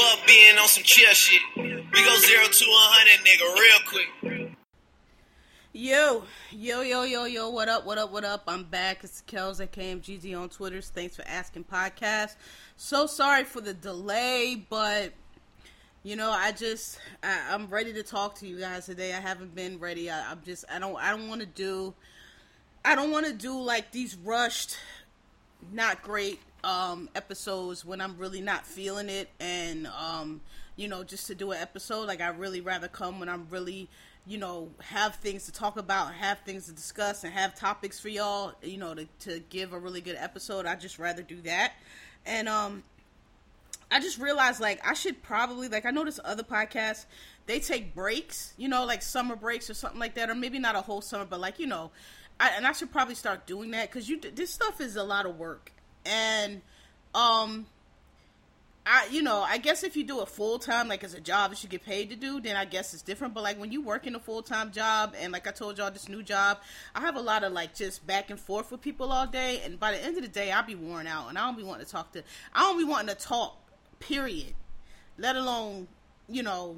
Fuck being on some chill shit. We go zero to a hundred, nigga, real quick. Yo, yo, yo, yo, yo, what up, what up, what up? I'm back. It's Kels at KMGZ on Twitter. Thanks for asking podcast. So sorry for the delay, but you know, I just I, am ready to talk to you guys today. I haven't been ready. I, I'm just I don't I don't want to do I don't want to do like these rushed, not great um episodes when I'm really not feeling it and um you know just to do an episode like I really rather come when I'm really you know have things to talk about have things to discuss and have topics for y'all you know to, to give a really good episode. I just rather do that. And um I just realized like I should probably like I notice other podcasts they take breaks, you know, like summer breaks or something like that, or maybe not a whole summer, but like you know, I, and I should probably start doing that because you this stuff is a lot of work, and um, I you know I guess if you do it full time like as a job, that you get paid to do, then I guess it's different. But like when you work in a full time job, and like I told y'all, this new job, I have a lot of like just back and forth with people all day, and by the end of the day, I'll be worn out, and I don't be wanting to talk to, I don't be wanting to talk period. Let alone, you know,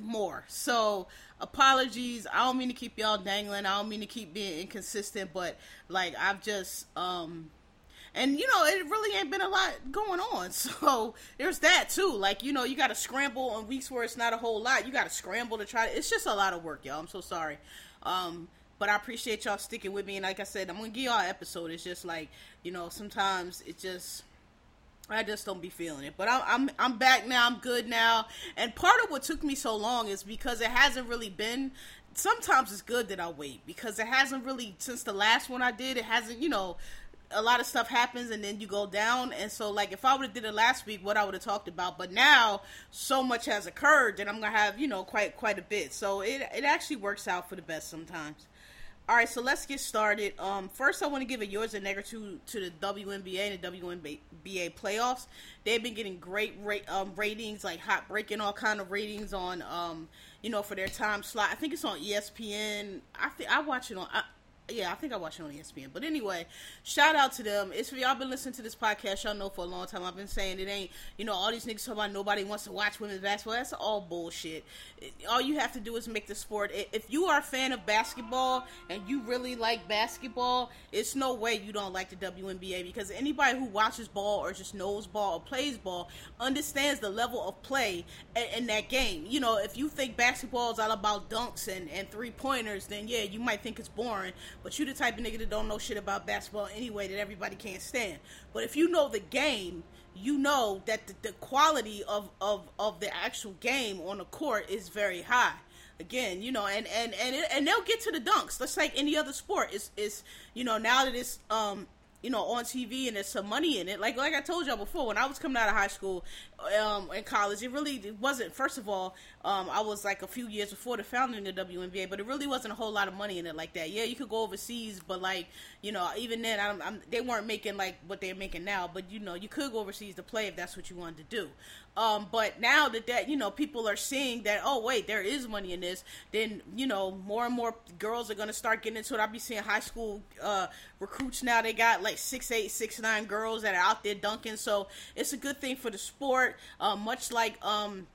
more. So apologies. I don't mean to keep y'all dangling. I don't mean to keep being inconsistent, but like I've just um and you know it really ain't been a lot going on so there's that too like you know you gotta scramble on weeks where it's not a whole lot you gotta scramble to try to, it's just a lot of work y'all i'm so sorry um but i appreciate y'all sticking with me and like i said i'm gonna give y'all episode it's just like you know sometimes it just I just don't be feeling it. But I'm, I'm I'm back now. I'm good now. And part of what took me so long is because it hasn't really been. Sometimes it's good that I wait because it hasn't really since the last one I did. It hasn't, you know, a lot of stuff happens and then you go down. And so, like, if I would have did it last week, what I would have talked about. But now so much has occurred that I'm gonna have, you know, quite quite a bit. So it it actually works out for the best sometimes. All right, so let's get started. Um, first, I want to give a yours and nigger to to the WNBA and the WNBA playoffs. They've been getting great rate, um, ratings, like hot breaking all kind of ratings on, um, you know, for their time slot. I think it's on ESPN. I think I watch it on. I, yeah, I think I watched it on ESPN. But anyway, shout out to them. It's for y'all been listening to this podcast. Y'all know for a long time I've been saying it ain't, you know, all these niggas talking about nobody wants to watch women's basketball. That's all bullshit. All you have to do is make the sport. If you are a fan of basketball and you really like basketball, it's no way you don't like the WNBA because anybody who watches ball or just knows ball or plays ball understands the level of play in, that game. You know, if you think basketball is all about dunks and, and three pointers, then yeah, you might think it's boring but you the type of nigga that don't know shit about basketball anyway that everybody can't stand. But if you know the game, you know that the, the quality of, of, of the actual game on the court is very high again, you know, and and and it, and they'll get to the dunks. Just like any other sport, it's is you know now that it's um you know on TV and there's some money in it. Like like I told y'all before, when I was coming out of high school, um, in college, it really wasn't. First of all, um, I was like a few years before the founding of WNBA, but it really wasn't a whole lot of money in it like that. Yeah, you could go overseas, but like you know, even then, I'm, I'm, they weren't making like what they're making now. But you know, you could go overseas to play if that's what you wanted to do. Um, but now that that you know people are seeing that oh wait there is money in this, then you know more and more girls are gonna start getting into it. I'll be seeing high school uh, recruits now. They got like six eight, six nine girls that are out there dunking. So it's a good thing for the sport. Uh, much like um,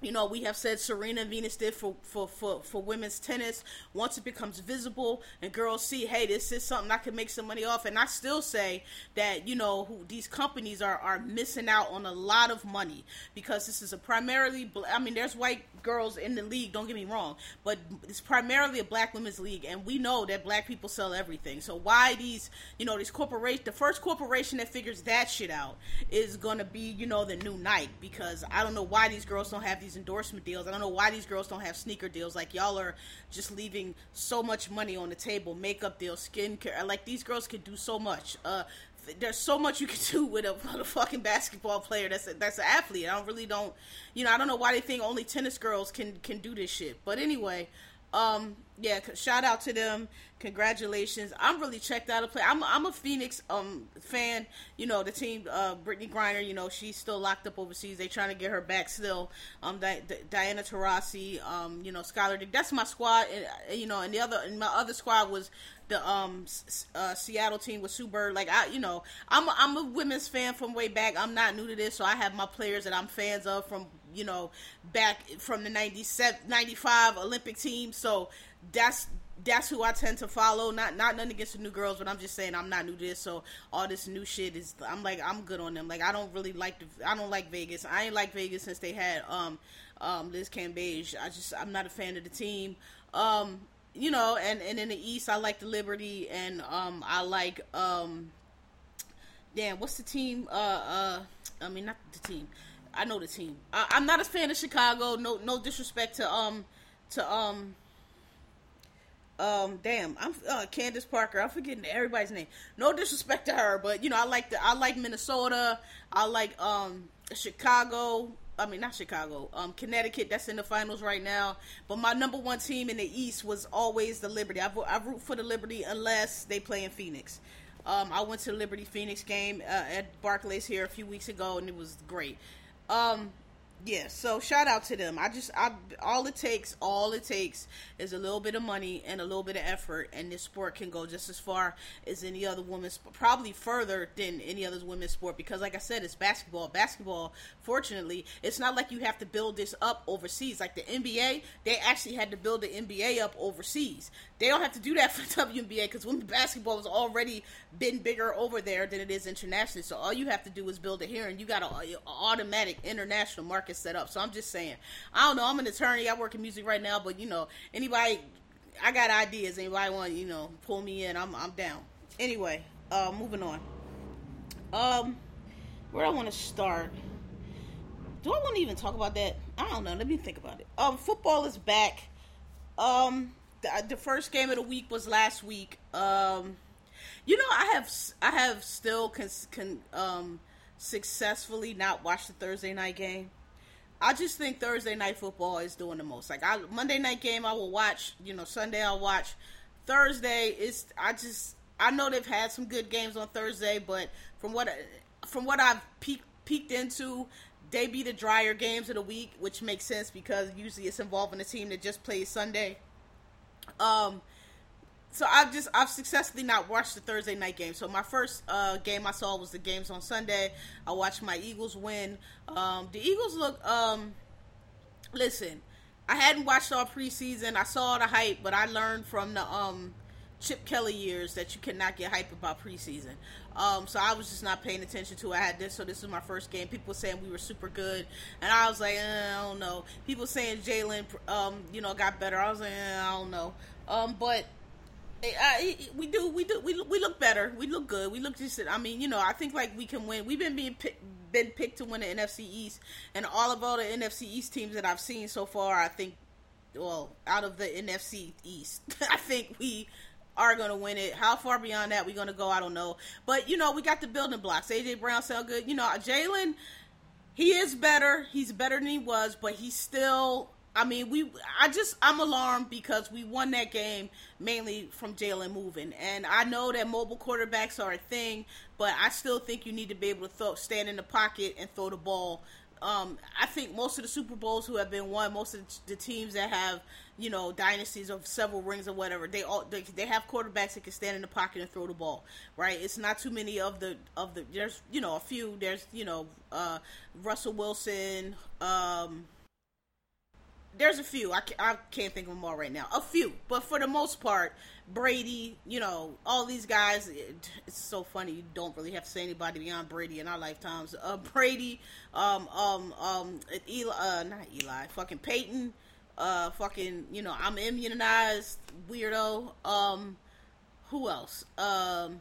you know, we have said Serena Venus did for, for, for, for women's tennis. Once it becomes visible and girls see, hey, this is something I can make some money off. And I still say that, you know, who, these companies are, are missing out on a lot of money because this is a primarily, I mean, there's white girls in the league, don't get me wrong, but it's primarily a black women's league. And we know that black people sell everything. So why these, you know, these corporations, the first corporation that figures that shit out is going to be, you know, the new Nike because I don't know why these girls don't have these these endorsement deals. I don't know why these girls don't have sneaker deals. Like y'all are just leaving so much money on the table. Makeup deals, skincare. Like these girls could do so much. Uh, there's so much you can do with a, fucking basketball player that's a, that's an athlete. I don't really don't, you know, I don't know why they think only tennis girls can can do this shit. But anyway, um, yeah, shout out to them. Congratulations. I'm really checked out of play. I'm I'm a Phoenix um fan. You know the team. Uh, Brittney Griner. You know she's still locked up overseas. They trying to get her back still. Um, Di- Di- Diana Taurasi. Um, you know Skylar. Dick. That's my squad. And, uh, you know, and the other and my other squad was the um uh, Seattle team with Sue Bird. Like I, you know, I'm a, I'm a women's fan from way back. I'm not new to this, so I have my players that I'm fans of from you know back from the 97 95 Olympic team. So that's that's who I tend to follow. Not not nothing against the new girls, but I'm just saying I'm not new to this. So all this new shit is I'm like I'm good on them. Like I don't really like the I don't like Vegas. I ain't like Vegas since they had um um Liz Cambage. I just I'm not a fan of the team. Um you know, and and in the East I like the Liberty and um I like um damn what's the team uh uh I mean not the team. I know the team. I, I'm not a fan of Chicago. No no disrespect to um to um um damn i'm uh, candace parker. I'm forgetting everybody's name. No disrespect to her but you know i like the i like minnesota. I like um chicago. I mean not chicago. Um connecticut that's in the finals right now. But my number one team in the east was always the liberty. I, I root for the liberty unless they play in phoenix. Um i went to the liberty phoenix game uh, at barclays here a few weeks ago and it was great um yeah, so shout out to them. I just, I all it takes, all it takes is a little bit of money and a little bit of effort, and this sport can go just as far as any other women's, probably further than any other women's sport. Because, like I said, it's basketball. Basketball, fortunately, it's not like you have to build this up overseas. Like the NBA, they actually had to build the NBA up overseas. They don't have to do that for the WNBA because women's basketball has already been bigger over there than it is internationally. So all you have to do is build it here, and you got an automatic international market set up. So I'm just saying, I don't know. I'm an attorney. I work in music right now, but you know, anybody, I got ideas. Anybody want you know pull me in? I'm I'm down. Anyway, uh, moving on. Um, where do I want to start. Do I want to even talk about that? I don't know. Let me think about it. Um, football is back. Um, the, the first game of the week was last week. Um, you know, I have I have still can, can um successfully not watched the Thursday night game. I just think Thursday night football is doing the most. Like I Monday night game, I will watch. You know, Sunday I'll watch. Thursday is I just I know they've had some good games on Thursday, but from what from what I've peeked peeked into, they be the drier games of the week, which makes sense because usually it's involving a team that just plays Sunday. Um, so I've just I've successfully not watched the Thursday night game. So my first uh, game I saw was the games on Sunday. I watched my Eagles win. Um, the Eagles look. Um, listen, I hadn't watched all preseason. I saw the hype, but I learned from the um, Chip Kelly years that you cannot get hype about preseason. Um, so I was just not paying attention to. It. I had this, so this was my first game. People saying we were super good, and I was like, eh, I don't know. People saying Jalen, um, you know, got better. I was like, eh, I don't know. Um, but I, uh, we do, we do, we we look better. We look good. We look just. I mean, you know, I think like we can win. We've been being pick, been picked to win the NFC East, and all of all the NFC East teams that I've seen so far, I think, well, out of the NFC East, I think we are going to win it. How far beyond that we're going to go, I don't know. But you know, we got the building blocks. AJ Brown sound good. You know, Jalen, he is better. He's better than he was, but he's still I mean, we. I just I'm alarmed because we won that game mainly from Jalen moving, and I know that mobile quarterbacks are a thing, but I still think you need to be able to throw, stand in the pocket and throw the ball. Um, I think most of the Super Bowls who have been won, most of the teams that have you know dynasties of several rings or whatever, they all they, they have quarterbacks that can stand in the pocket and throw the ball. Right? It's not too many of the of the. There's you know a few. There's you know uh, Russell Wilson. Um, there's a few. I can't, I can't think of them all right now. A few, but for the most part, Brady, you know, all these guys. It, it's so funny. You don't really have to say anybody beyond Brady in our lifetimes. Uh, Brady, um, um, um, Eli, uh, not Eli, fucking Peyton, uh, fucking, you know, I'm immunized, weirdo. Um, who else? Um,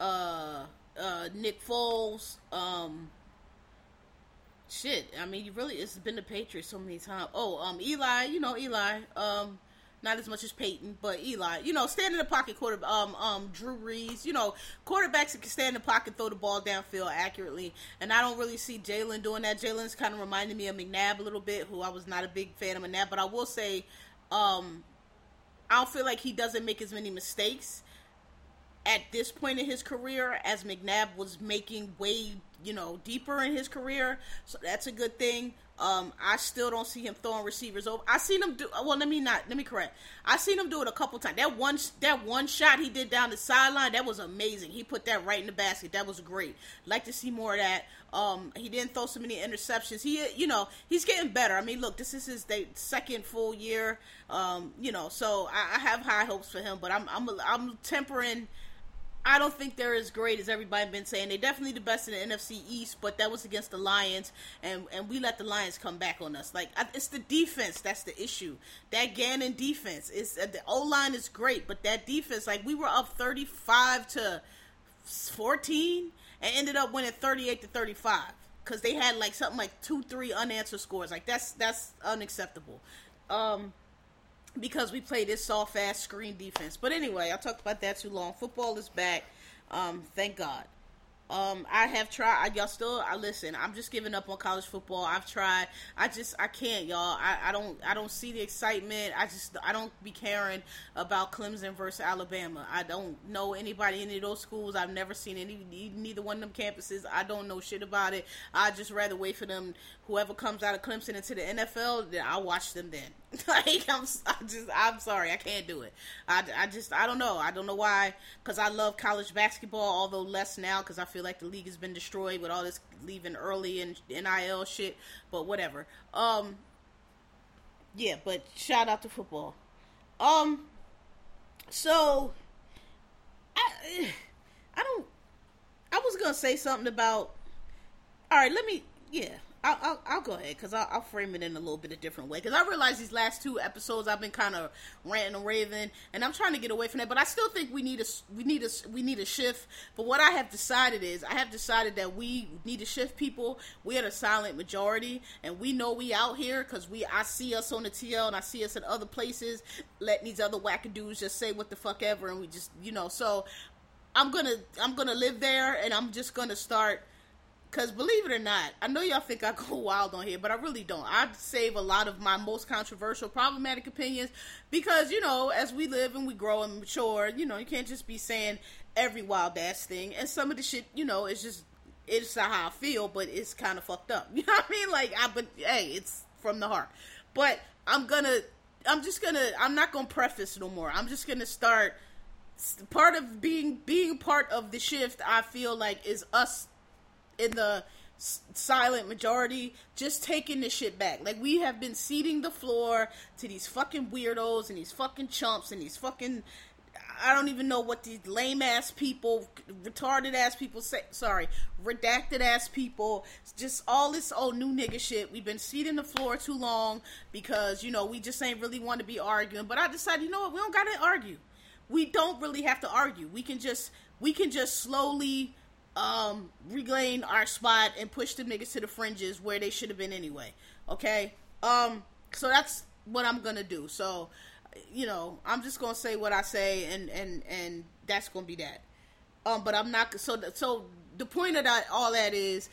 uh, uh, Nick Foles. Um shit. I mean, you really it's been the Patriots so many times. Oh, um, Eli, you know Eli. Um, not as much as Peyton, but Eli. You know, stand in the pocket quarter. Um, um, Drew Brees. You know, quarterbacks that can stand in the pocket, throw the ball downfield accurately. And I don't really see Jalen doing that. Jalen's kind of reminding me of McNabb a little bit, who I was not a big fan of McNabb. But I will say, um, I don't feel like he doesn't make as many mistakes at this point in his career as McNabb was making way, you know, deeper in his career. So that's a good thing. Um, I still don't see him throwing receivers over. I seen him do. Well, let me not. Let me correct. I seen him do it a couple times. That one, that one shot he did down the sideline, that was amazing. He put that right in the basket. That was great. Like to see more of that. Um, he didn't throw so many interceptions. He, you know, he's getting better. I mean, look, this is his second full year. Um, you know, so I, I have high hopes for him, but I'm, I'm, I'm tempering I don't think they're as great as everybody been saying. They're definitely the best in the NFC East, but that was against the Lions, and and we let the Lions come back on us. Like it's the defense that's the issue. That Gannon defense is uh, the O line is great, but that defense, like we were up thirty five to fourteen, and ended up winning thirty eight to thirty five because they had like something like two three unanswered scores. Like that's that's unacceptable. Um, because we play this soft ass screen defense. But anyway, I talked about that too long. Football is back. Um, thank God. Um, I have tried. I, y'all still. I listen. I'm just giving up on college football. I've tried. I just. I can't, y'all. I, I don't. I don't see the excitement. I just. I don't be caring about Clemson versus Alabama. I don't know anybody in any of those schools. I've never seen any. Neither one of them campuses. I don't know shit about it. I just rather wait for them. Whoever comes out of Clemson into the NFL, then I'll watch them then. like I'm, I just, I'm sorry, I can't do it. I, I just, I don't know. I don't know why. Because I love college basketball, although less now because I feel like the league has been destroyed with all this leaving early and NIL shit. But whatever. Um, yeah, but shout out to football. Um, so I, I don't. I was gonna say something about. All right, let me. Yeah, I'll, I'll, I'll, go ahead because I'll, I'll, frame it in a little bit of different way. Because I realize these last two episodes I've been kind of ranting and raving and I'm trying to get away from that but I still think we need a we need a we need a shift. But what I have decided is I have decided that we need to shift people. We are the silent majority and we know we out here because we I see us on the TL and I see us in other places. Letting these other wackadoos just say what the fuck ever and we just you know so I'm gonna I'm gonna live there and I'm just gonna start Cause believe it or not, I know y'all think I go wild on here, but I really don't. I save a lot of my most controversial, problematic opinions because you know, as we live and we grow and mature, you know, you can't just be saying every wild ass thing. And some of the shit, you know, it's just it's not how I feel, but it's kind of fucked up. You know what I mean? Like, I but hey, it's from the heart. But I'm gonna, I'm just gonna, I'm not gonna preface no more. I'm just gonna start. Part of being being part of the shift, I feel like, is us in the silent majority just taking this shit back. Like we have been ceding the floor to these fucking weirdos and these fucking chumps and these fucking I don't even know what these lame ass people, retarded ass people say. Sorry, redacted ass people. Just all this old new nigga shit. We've been seating the floor too long because you know we just ain't really want to be arguing. But I decided, you know what? We don't gotta argue. We don't really have to argue. We can just we can just slowly um, regain our spot and push the niggas to the fringes where they should have been anyway. Okay? Um, so that's what I'm gonna do. So, you know, I'm just gonna say what I say, and and and that's gonna be that. Um, but I'm not. So so the point of that all that is,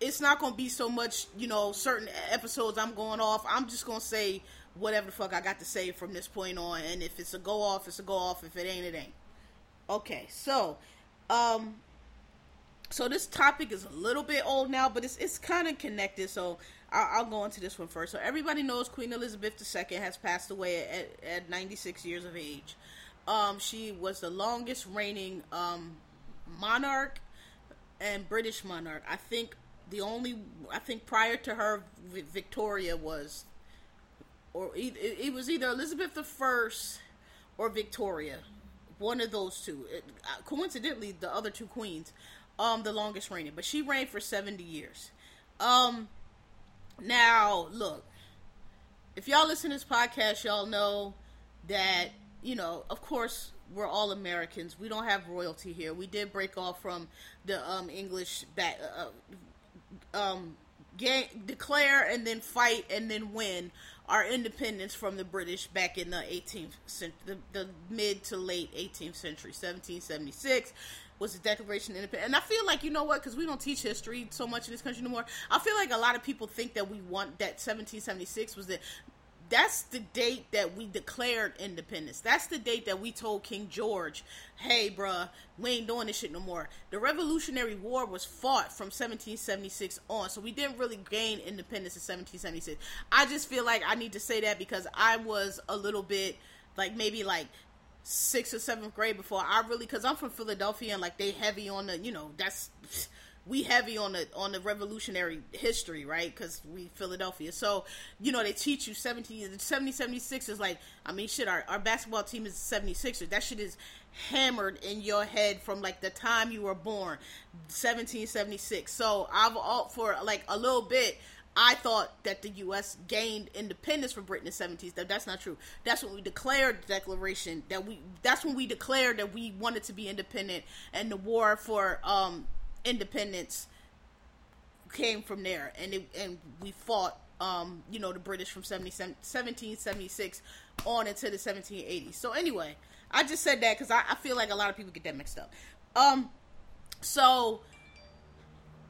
it's not gonna be so much. You know, certain episodes I'm going off. I'm just gonna say whatever the fuck I got to say from this point on. And if it's a go off, it's a go off. If it ain't, it ain't. Okay, so um, so this topic is a little bit old now, but it's it's kind of connected. So I'll, I'll, go into this one first. So everybody knows Queen Elizabeth II has passed away at, at 96 years of age. Um, she was the longest reigning um, monarch and British monarch. I think the only I think prior to her Victoria was, or it, it was either Elizabeth I or Victoria, one of those two. It, uh, coincidentally, the other two queens um the longest reigning, but she reigned for 70 years. Um now look, if y'all listen to this podcast, y'all know that, you know, of course we're all Americans. We don't have royalty here. We did break off from the um English that uh, uh, um ga- declare and then fight and then win our independence from the British back in the 18th century, the, the mid to late 18th century, 1776 was the Declaration of Independence. And I feel like, you know what, because we don't teach history so much in this country anymore, I feel like a lot of people think that we want that 1776 was the that's the date that we declared independence. That's the date that we told King George, hey, bruh, we ain't doing this shit no more. The Revolutionary War was fought from 1776 on, so we didn't really gain independence in 1776. I just feel like I need to say that because I was a little bit, like, maybe like sixth or seventh grade before I really, because I'm from Philadelphia and, like, they heavy on the, you know, that's we heavy on the on the revolutionary history, right? Because we Philadelphia. So you know they teach you 17, 70, 76 is like I mean shit. Our, our basketball team is 76ers. That shit is hammered in your head from like the time you were born, 1776. So I've all for like a little bit. I thought that the U.S. gained independence from Britain in the 17th. That that's not true. That's when we declared the Declaration that we. That's when we declared that we wanted to be independent, and the war for um, independence came from there, and it, and we fought, um, you know, the British from 1776 on into the 1780s. So anyway, I just said that because I, I, feel like a lot of people get that mixed up. Um, so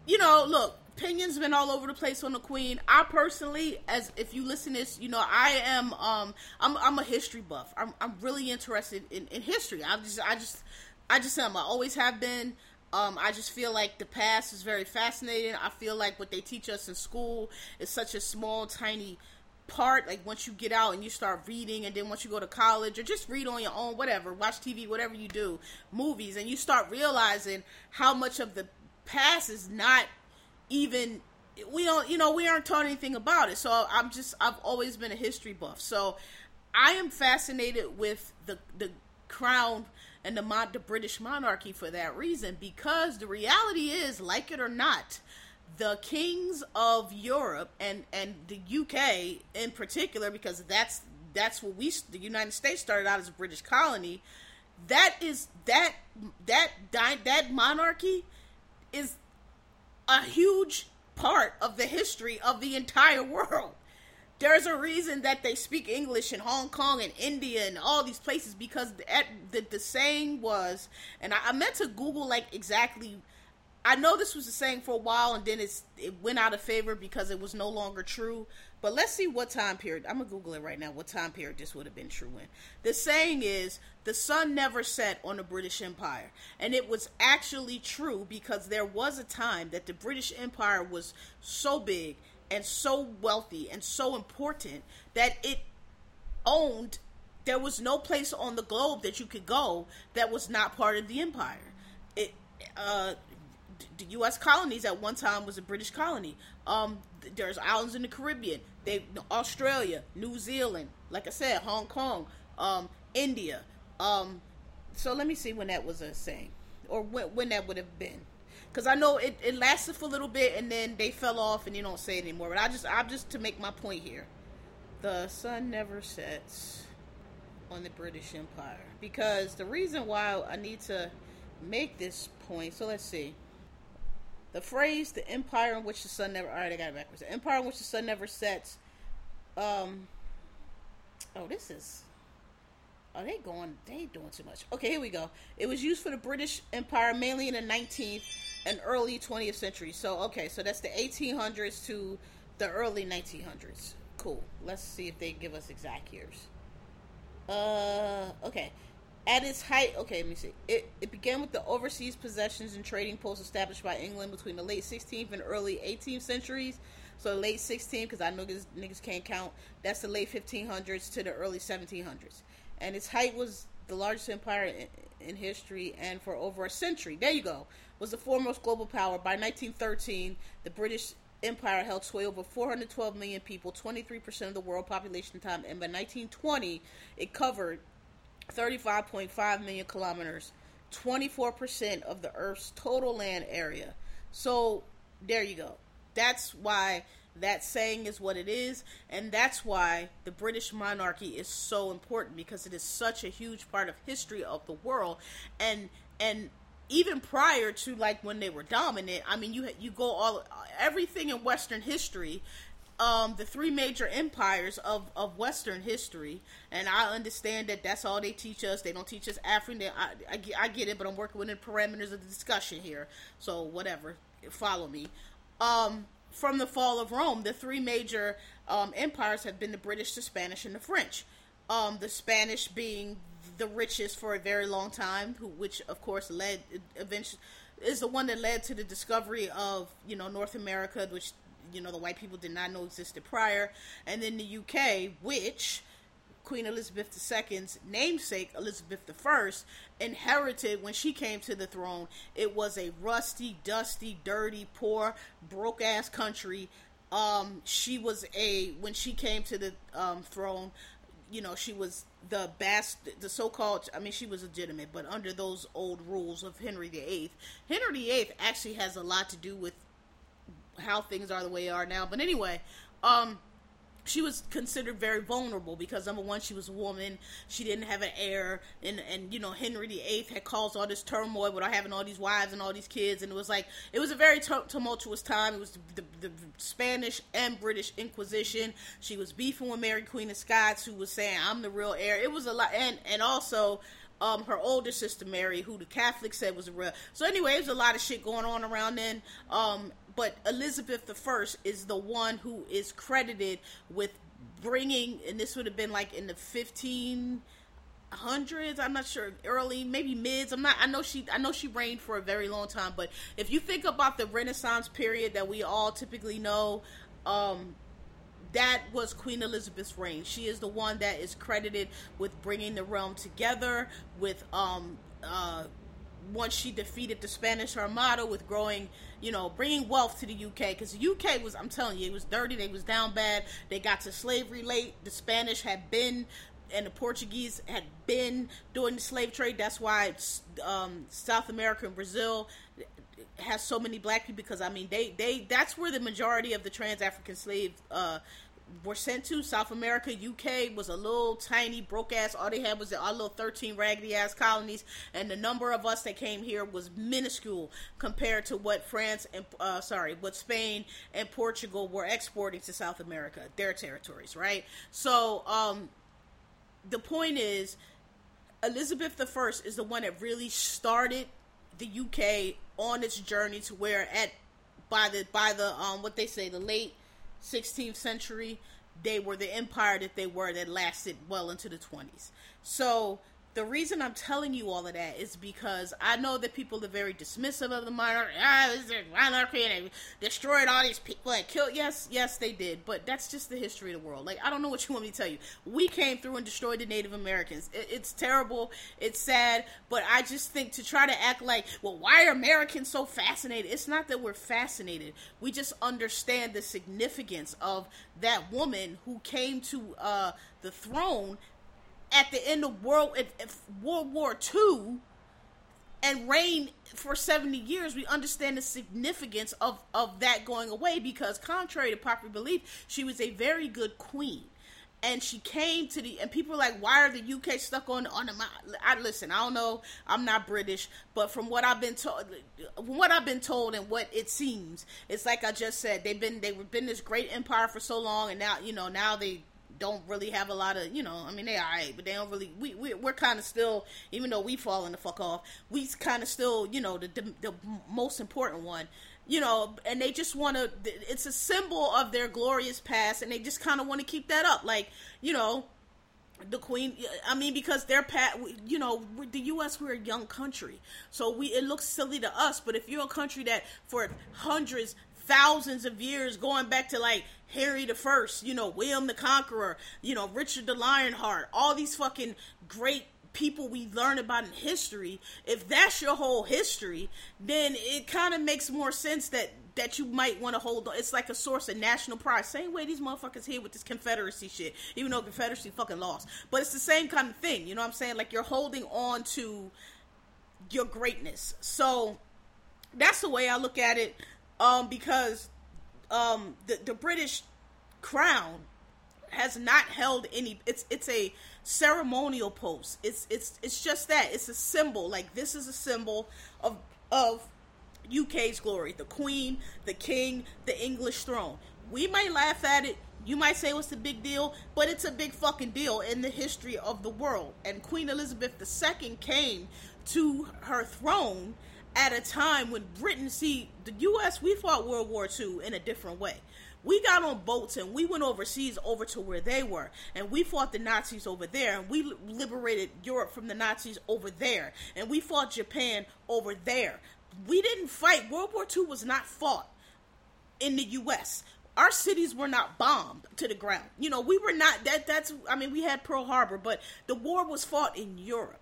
you know, look, opinions been all over the place on the Queen. I personally, as if you listen to this, you know, I am, um, I'm, I'm a history buff. I'm, I'm really interested in, in history. I just, I just, I just am. I always have been. Um, I just feel like the past is very fascinating. I feel like what they teach us in school is such a small, tiny part. Like once you get out and you start reading, and then once you go to college or just read on your own, whatever, watch TV, whatever you do, movies, and you start realizing how much of the past is not even we don't you know we aren't taught anything about it so i'm just i've always been a history buff so i am fascinated with the the crown and the, mod, the British monarchy for that reason because the reality is, like it or not, the kings of Europe and and the UK in particular, because that's that's what we the United States started out as a British colony. That is that that that monarchy is a huge part of the history of the entire world. There's a reason that they speak English in Hong Kong and India and all these places because the, the, the saying was, and I, I meant to Google like exactly. I know this was the saying for a while, and then it's it went out of favor because it was no longer true. But let's see what time period. I'm gonna Google it right now. What time period this would have been true in? The saying is the sun never set on the British Empire, and it was actually true because there was a time that the British Empire was so big and so wealthy and so important that it owned there was no place on the globe that you could go that was not part of the empire it uh, the U.S. colonies at one time was a British colony. Um, there's islands in the Caribbean. They Australia, New Zealand, like I said, Hong Kong, um, India. Um, so let me see when that was a saying, or when, when that would have been because I know it, it lasted for a little bit and then they fell off and you don't say it anymore. But I just I'm just to make my point here. The sun never sets on the British Empire because the reason why I need to make this point. So let's see. The phrase "the empire in which the sun never" all right, I got it backwards. The empire in which the sun never sets. Um. Oh, this is are they going? They doing too much. Okay, here we go. It was used for the British Empire mainly in the 19th and early 20th century. So, okay, so that's the 1800s to the early 1900s. Cool. Let's see if they give us exact years. Uh, okay. At its height, okay, let me see. It, it began with the overseas possessions and trading posts established by England between the late 16th and early 18th centuries. So late 16th, because I know niggas, niggas can't count. That's the late 1500s to the early 1700s and its height was the largest empire in, in, history, and for over a century, there you go, was the foremost global power. By 1913, the British Empire held sway over 412 million people, 23% of the world population time, and by 1920, it covered 35.5 million kilometers, 24% of the Earth's total land area. So there you go. That's why that saying is what it is, and that's why the British monarchy is so important because it is such a huge part of history of the world, and and even prior to like when they were dominant, I mean, you you go all everything in Western history. Um, the three major empires of, of Western history, and I understand that that's all they teach us. They don't teach us African. I, I, I get it, but I'm working within the parameters of the discussion here. So whatever, follow me. Um, from the fall of Rome, the three major um, empires have been the British, the Spanish, and the French. Um, the Spanish being the richest for a very long time, who, which of course led eventually is the one that led to the discovery of you know North America, which you know the white people did not know existed prior, and then the UK, which Queen Elizabeth II's namesake, Elizabeth I, inherited when she came to the throne. It was a rusty, dusty, dirty, poor, broke ass country. Um, she was a when she came to the um, throne, you know, she was the best, the so-called. I mean, she was legitimate, but under those old rules of Henry VIII, Henry VIII actually has a lot to do with how things are the way they are now. But anyway, um, she was considered very vulnerable because number one, she was a woman. She didn't have an heir, and and you know Henry VIII had caused all this turmoil without having all these wives and all these kids, and it was like it was a very tumultuous time. It was the, the, the, Spanish and British Inquisition. She was beefing with Mary Queen of Scots, who was saying I'm the real heir. It was a lot, and and also um, her older sister Mary, who the Catholics said was a real. So anyway, there's a lot of shit going on around then. Um, but Elizabeth I is the one who is credited with bringing, and this would have been like in the 15 hundreds i'm not sure early maybe mids i'm not i know she i know she reigned for a very long time but if you think about the renaissance period that we all typically know um that was Queen Elizabeth's reign. She is the one that is credited with bringing the realm together, with um uh once she defeated the Spanish Armada with growing, you know, bringing wealth to the UK. Because the UK was, I'm telling you, it was dirty. They was down bad. They got to slavery late. The Spanish had been, and the Portuguese had been doing the slave trade. That's why um, South America and Brazil has so many black people. Because I mean, they they that's where the majority of the trans African slave uh, were sent to South America. UK was a little tiny, broke ass. All they had was our little 13 raggedy ass colonies, and the number of us that came here was minuscule compared to what France and uh, sorry, what Spain and Portugal were exporting to South America, their territories, right? So, um, the point is, Elizabeth I is the one that really started the UK on its journey to where at by the by the um what they say the late 16th century, they were the empire that they were that lasted well into the 20s. So the reason I'm telling you all of that is because I know that people are very dismissive of the monarchy. Ah, this is monarchy and they destroyed all these people and killed. Yes, yes, they did. But that's just the history of the world. Like, I don't know what you want me to tell you. We came through and destroyed the Native Americans. It, it's terrible. It's sad. But I just think to try to act like, well, why are Americans so fascinated? It's not that we're fascinated. We just understand the significance of that woman who came to uh, the throne at the end of World World War II and reigned for 70 years, we understand the significance of, of that going away because, contrary to popular belief, she was a very good queen. And she came to the and people were like, "Why are the UK stuck on on the?" I listen. I don't know. I'm not British, but from what I've been told, from what I've been told, and what it seems, it's like I just said. They've been they've been this great empire for so long, and now you know now they don't really have a lot of, you know, I mean, they alright, but they don't really, we, we, we're kind of still, even though we falling the fuck off, we kind of still, you know, the, the, the most important one, you know, and they just want to, it's a symbol of their glorious past, and they just kind of want to keep that up. Like, you know, the queen i mean because they're pat you know the us we're a young country so we it looks silly to us but if you're a country that for hundreds thousands of years going back to like Harry the First, you know, William the Conqueror, you know, Richard the Lionheart, all these fucking great people we learn about in history. If that's your whole history, then it kind of makes more sense that that you might want to hold on. It's like a source of national pride. Same way these motherfuckers here with this Confederacy shit, even though Confederacy fucking lost. But it's the same kind of thing, you know what I'm saying? Like you're holding on to your greatness. So that's the way I look at it um, because um, the the British crown has not held any. It's it's a ceremonial post. It's it's it's just that. It's a symbol. Like this is a symbol of of UK's glory. The Queen, the King, the English throne. We might laugh at it. You might say what's the big deal, but it's a big fucking deal in the history of the world. And Queen Elizabeth II came to her throne at a time when Britain, see, the U.S., we fought World War II in a different way. We got on boats and we went overseas over to where they were, and we fought the Nazis over there, and we liberated Europe from the Nazis over there, and we fought Japan over there. We didn't fight. World War II was not fought in the U.S our cities were not bombed to the ground. You know, we were not that that's I mean, we had Pearl Harbor, but the war was fought in Europe.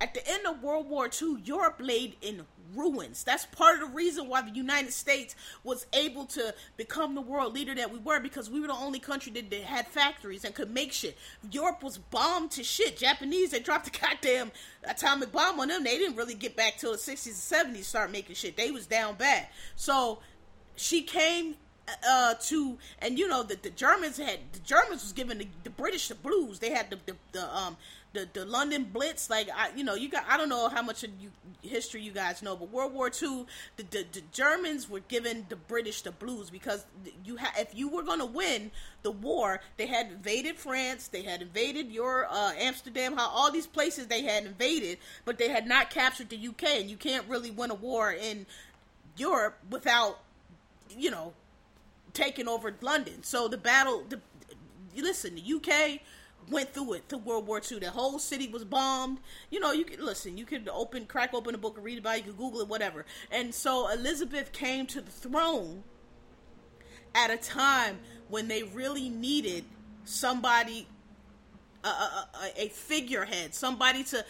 At the end of World War II, Europe laid in ruins. That's part of the reason why the United States was able to become the world leader that we were because we were the only country that, that had factories and could make shit. Europe was bombed to shit. Japanese, they dropped a goddamn atomic bomb on them. They didn't really get back till the 60s and 70s start making shit. They was down bad. So she came uh, to and you know the, the Germans had the Germans was giving the, the British the blues. They had the, the, the um the, the London Blitz. Like I you know you got I don't know how much of you history you guys know, but World War II the, the, the Germans were giving the British the blues because you had if you were going to win the war, they had invaded France, they had invaded your uh, Amsterdam, how all these places they had invaded, but they had not captured the UK, and you can't really win a war in Europe without you know taking over London. So the battle, the listen, the UK went through it to World War II. The whole city was bombed. You know, you could listen, you could open, crack open a book and read about it. You could Google it, whatever. And so Elizabeth came to the throne at a time when they really needed somebody, a, a, a figurehead, somebody to.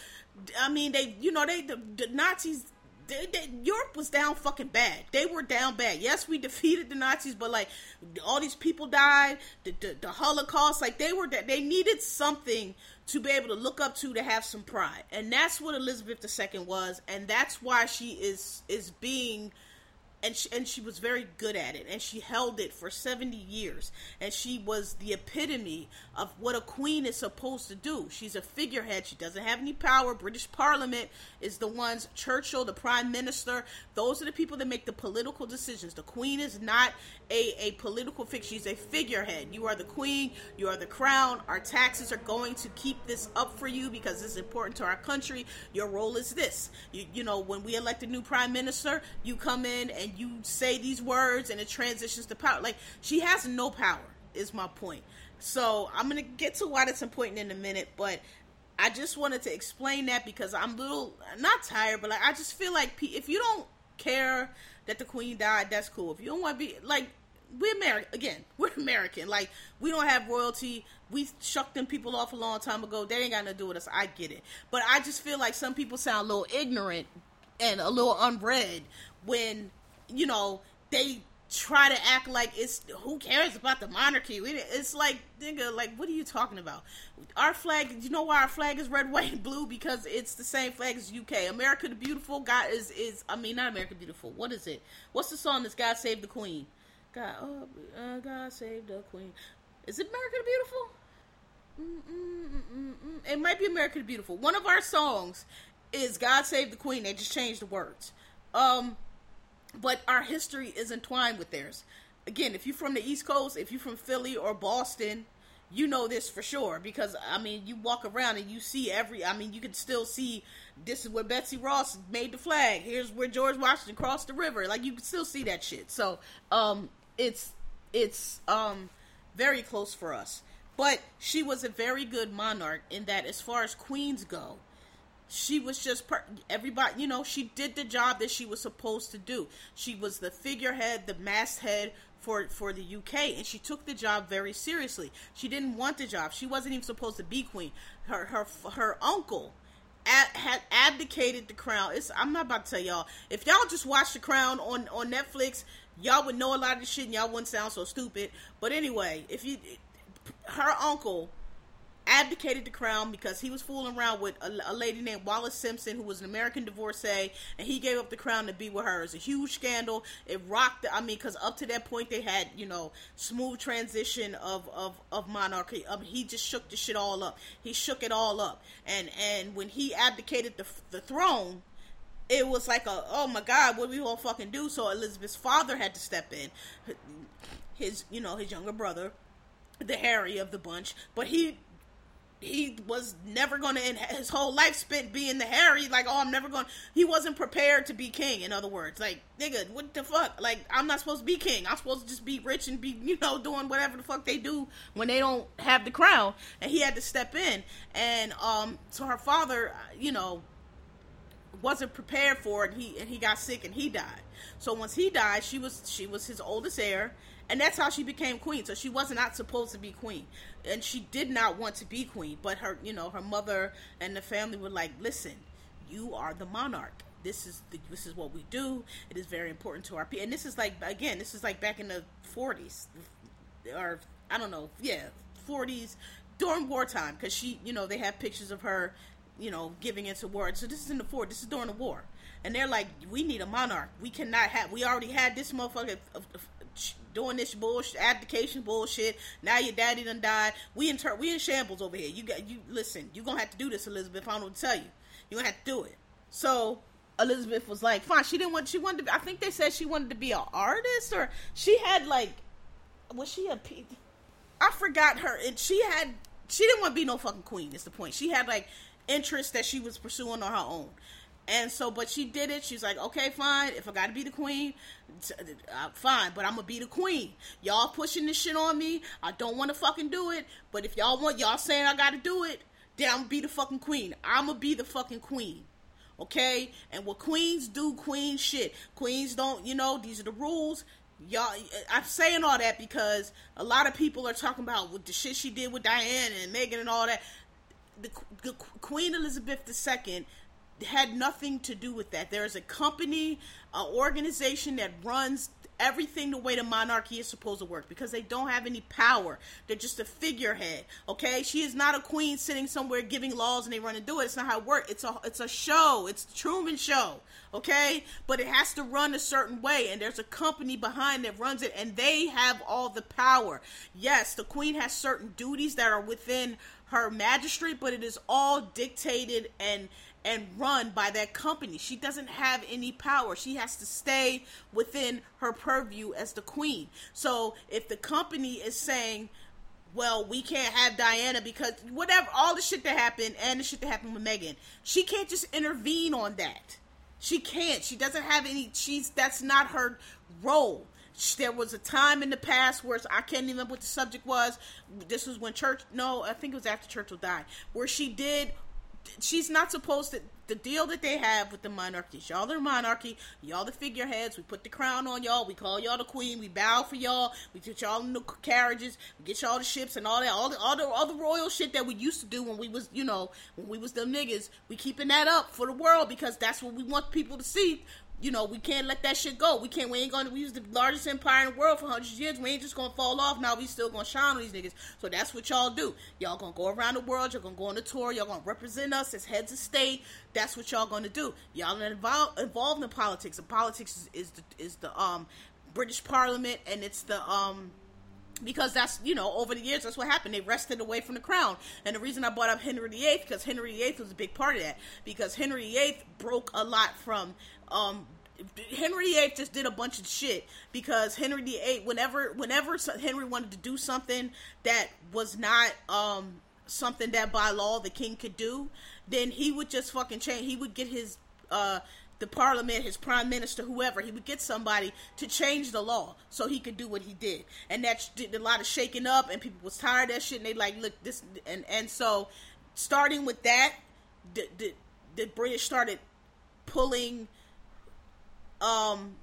I mean, they, you know, they the, the Nazis they, they, Europe was down fucking bad. They were down bad. Yes, we defeated the Nazis, but like all these people died. The, the, the Holocaust, like they were, they needed something to be able to look up to to have some pride, and that's what Elizabeth II was, and that's why she is is being and she, and she was very good at it and she held it for 70 years and she was the epitome of what a queen is supposed to do. She's a figurehead. She doesn't have any power. British parliament is the ones churchill the prime minister those are the people that make the political decisions. The queen is not a, a political figure she's a figurehead. You are the queen you are the crown our taxes are going to keep this up for you because it's important to our country. Your role is this. You, you know when we elect a new prime minister you come in and and you say these words and it transitions to power. Like she has no power, is my point. So I'm gonna get to why that's important in a minute, but I just wanted to explain that because I'm a little not tired, but like I just feel like if you don't care that the queen died, that's cool. If you don't want to be like we're American again, we're American. Like we don't have royalty. We shucked them people off a long time ago. They ain't got nothing to do with us. I get it, but I just feel like some people sound a little ignorant and a little unread when you know, they try to act like it's who cares about the monarchy. It's like, nigga, like what are you talking about? Our flag, you know why our flag is red, white, and blue? Because it's the same flag as UK. America the Beautiful, God is is I mean not America Beautiful. What is it? What's the song that's God Save the Queen? God, oh, uh, God Save the Queen. Is it America the Beautiful? Mm-mm-mm-mm. It might be America the Beautiful. One of our songs is God Save the Queen. They just changed the words. Um, but our history is entwined with theirs. Again, if you're from the East Coast, if you're from Philly or Boston, you know this for sure because I mean, you walk around and you see every. I mean, you can still see this is where Betsy Ross made the flag. Here's where George Washington crossed the river. Like you can still see that shit. So, um, it's it's um very close for us. But she was a very good monarch in that, as far as queens go, she was just per- everybody you know she did the job that she was supposed to do. She was the figurehead the masthead for for the UK and she took the job very seriously. She didn't want the job. She wasn't even supposed to be queen. Her her her uncle ad, had abdicated the crown. It's I'm not about to tell y'all. If y'all just watch the crown on on Netflix y'all would know a lot of the shit and y'all wouldn't sound so stupid. But anyway if you her uncle abdicated the crown because he was fooling around with a, a, lady named Wallis Simpson, who was an American divorcee, and he gave up the crown to be with her. It's a huge scandal. It rocked. The, I mean, because up to that point they had you know smooth transition of of, of monarchy. Um, he just shook the shit all up. He shook it all up, and and when he abdicated the the throne it was like a oh my god what do we all fucking do so elizabeth's father had to step in his you know his younger brother the harry of the bunch but he he was never going to end his whole life spent being the Harry. Like, oh, I'm never going. He wasn't prepared to be king. In other words, like, nigga, what the fuck? Like, I'm not supposed to be king. I'm supposed to just be rich and be, you know, doing whatever the fuck they do when they don't have the crown. And he had to step in. And um, so her father, you know, wasn't prepared for it. He and he got sick and he died. So once he died, she was she was his oldest heir and that's how she became queen. So she was not supposed to be queen, and she did not want to be queen. But her, you know, her mother and the family were like, "Listen, you are the monarch. This is the, this is what we do. It is very important to our people." And this is like again, this is like back in the forties, or I don't know, yeah, forties during wartime because she, you know, they have pictures of her, you know, giving into war. So this is in the war. This is during the war. And they're like, we need a monarch. We cannot have. We already had this motherfucker doing this bullshit, abdication bullshit. Now your daddy done died. We in we in shambles over here. You got you listen. You gonna have to do this, Elizabeth. I don't tell you. You gonna have to do it. So Elizabeth was like, fine. She didn't want. She wanted to. I think they said she wanted to be an artist, or she had like, was she a? I forgot her. And she had. She didn't want to be no fucking queen. Is the point. She had like interests that she was pursuing on her own. And so, but she did it. She's like, okay, fine. If I got to be the queen, uh, fine. But I'm gonna be the queen. Y'all pushing this shit on me. I don't want to fucking do it. But if y'all want, y'all saying I got to do it, then I'm gonna be the fucking queen. I'm gonna be the fucking queen. Okay? And what queens do, queen shit. Queens don't, you know, these are the rules. Y'all, I'm saying all that because a lot of people are talking about with the shit she did with Diana and Meghan and all that. The, the Queen Elizabeth II had nothing to do with that. There is a company, an organization that runs everything the way the monarchy is supposed to work because they don't have any power. They're just a figurehead. Okay, she is not a queen sitting somewhere giving laws and they run and do it. It's not how it works. It's a it's a show. It's Truman Show. Okay, but it has to run a certain way, and there's a company behind that runs it, and they have all the power. Yes, the queen has certain duties that are within her magistrate, but it is all dictated and and run by that company. She doesn't have any power. She has to stay within her purview as the queen. So if the company is saying, well, we can't have Diana because whatever, all the shit that happened and the shit that happened with Meghan, she can't just intervene on that. She can't. She doesn't have any. She's that's not her role. There was a time in the past where I can't even remember what the subject was. This was when Church. No, I think it was after Churchill died, where she did she's not supposed to the deal that they have with the monarchy y'all the monarchy y'all the figureheads we put the crown on y'all we call y'all the queen we bow for y'all we get y'all in the carriages we get y'all the ships and all that all the all the, all the royal shit that we used to do when we was you know when we was them niggas. We keeping that up for the world because that's what we want people to see you know, we can't let that shit go. We can't. We ain't gonna. We was the largest empire in the world for hundreds of years. We ain't just gonna fall off. Now we still gonna shine on these niggas. So that's what y'all do. Y'all gonna go around the world. You're gonna go on a tour. Y'all gonna represent us as heads of state. That's what y'all gonna do. Y'all involved involved in politics. And politics is, is the is the um British Parliament and it's the um because that's you know over the years that's what happened they wrested away from the crown and the reason i brought up henry viii because henry viii was a big part of that because henry viii broke a lot from um, Henry VIII just did a bunch of shit because Henry VIII, whenever whenever Henry wanted to do something that was not um, something that by law the king could do, then he would just fucking change. He would get his uh, the parliament, his prime minister, whoever. He would get somebody to change the law so he could do what he did, and that did a lot of shaking up, and people was tired of that shit. And they like, look, this, and and so starting with that, the the, the British started pulling um,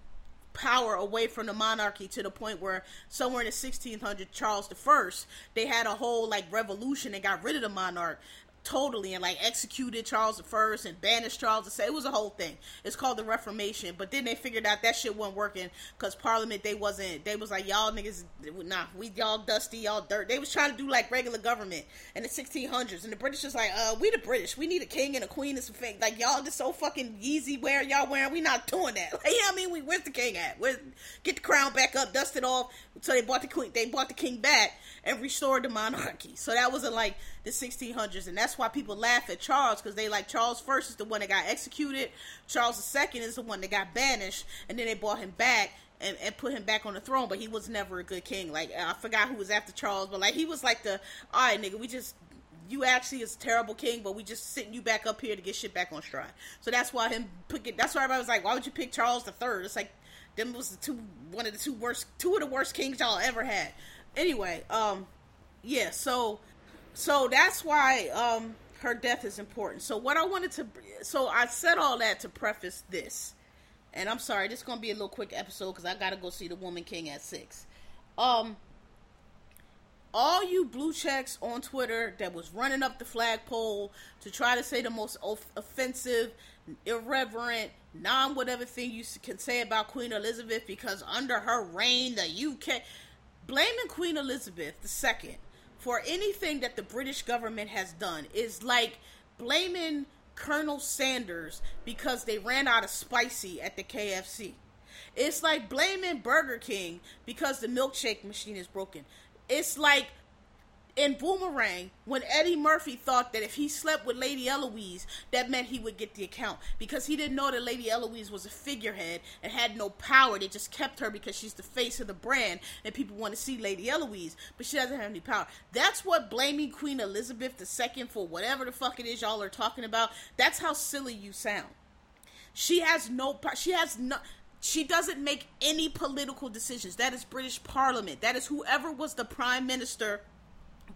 power away from the monarchy to the point where somewhere in the 1600s, Charles I, they had a whole like revolution and got rid of the monarch. Totally and like executed Charles I and banished Charles II. It was a whole thing. It's called the Reformation. But then they figured out that shit wasn't working because Parliament they wasn't. They was like y'all niggas, nah, we y'all dusty, y'all dirt. They was trying to do like regular government in the 1600s, and the British was like, uh, we the British, we need a king and a queen and some fake. Like y'all just so fucking easy wear y'all wearing. We not doing that. Like, I mean? We where's the king at? Where's get the crown back up, dust it off. So they bought the queen. They bought the king back and restored the monarchy. So that was in like the 1600s, and that's why people laugh at Charles because they like Charles first is the one that got executed, Charles II is the one that got banished, and then they brought him back. And, and put him back on the throne, but he was never a good king. Like I forgot who was after Charles, but like he was like the all right, nigga, we just you actually is terrible king, but we just sitting you back up here to get shit back on stride. So that's why him pick it. That's why everybody was like, why would you pick Charles the Third? It's like them was the two one of the two worst two of the worst kings y'all ever had. Anyway, um, yeah, so so that's why um her death is important. So what I wanted to so I said all that to preface this. And I'm sorry, this is going to be a little quick episode cuz I got to go see the Woman King at 6. Um all you blue checks on Twitter that was running up the flagpole to try to say the most offensive, irreverent, non whatever thing you can say about Queen Elizabeth because under her reign, the UK blaming Queen Elizabeth II for anything that the British government has done is like blaming Colonel Sanders because they ran out of spicy at the KFC. It's like blaming Burger King because the milkshake machine is broken. It's like in Boomerang when Eddie Murphy thought that if he slept with Lady Eloise, that meant he would get the account because he didn't know that Lady Eloise was a figurehead and had no power. They just kept her because she's the face of the brand and people want to see Lady Eloise, but she doesn't have any power. That's what blaming Queen Elizabeth II for whatever the fuck it is y'all are talking about. That's how silly you sound. She has no. She has no. She doesn't make any political decisions. That is British Parliament. That is whoever was the prime minister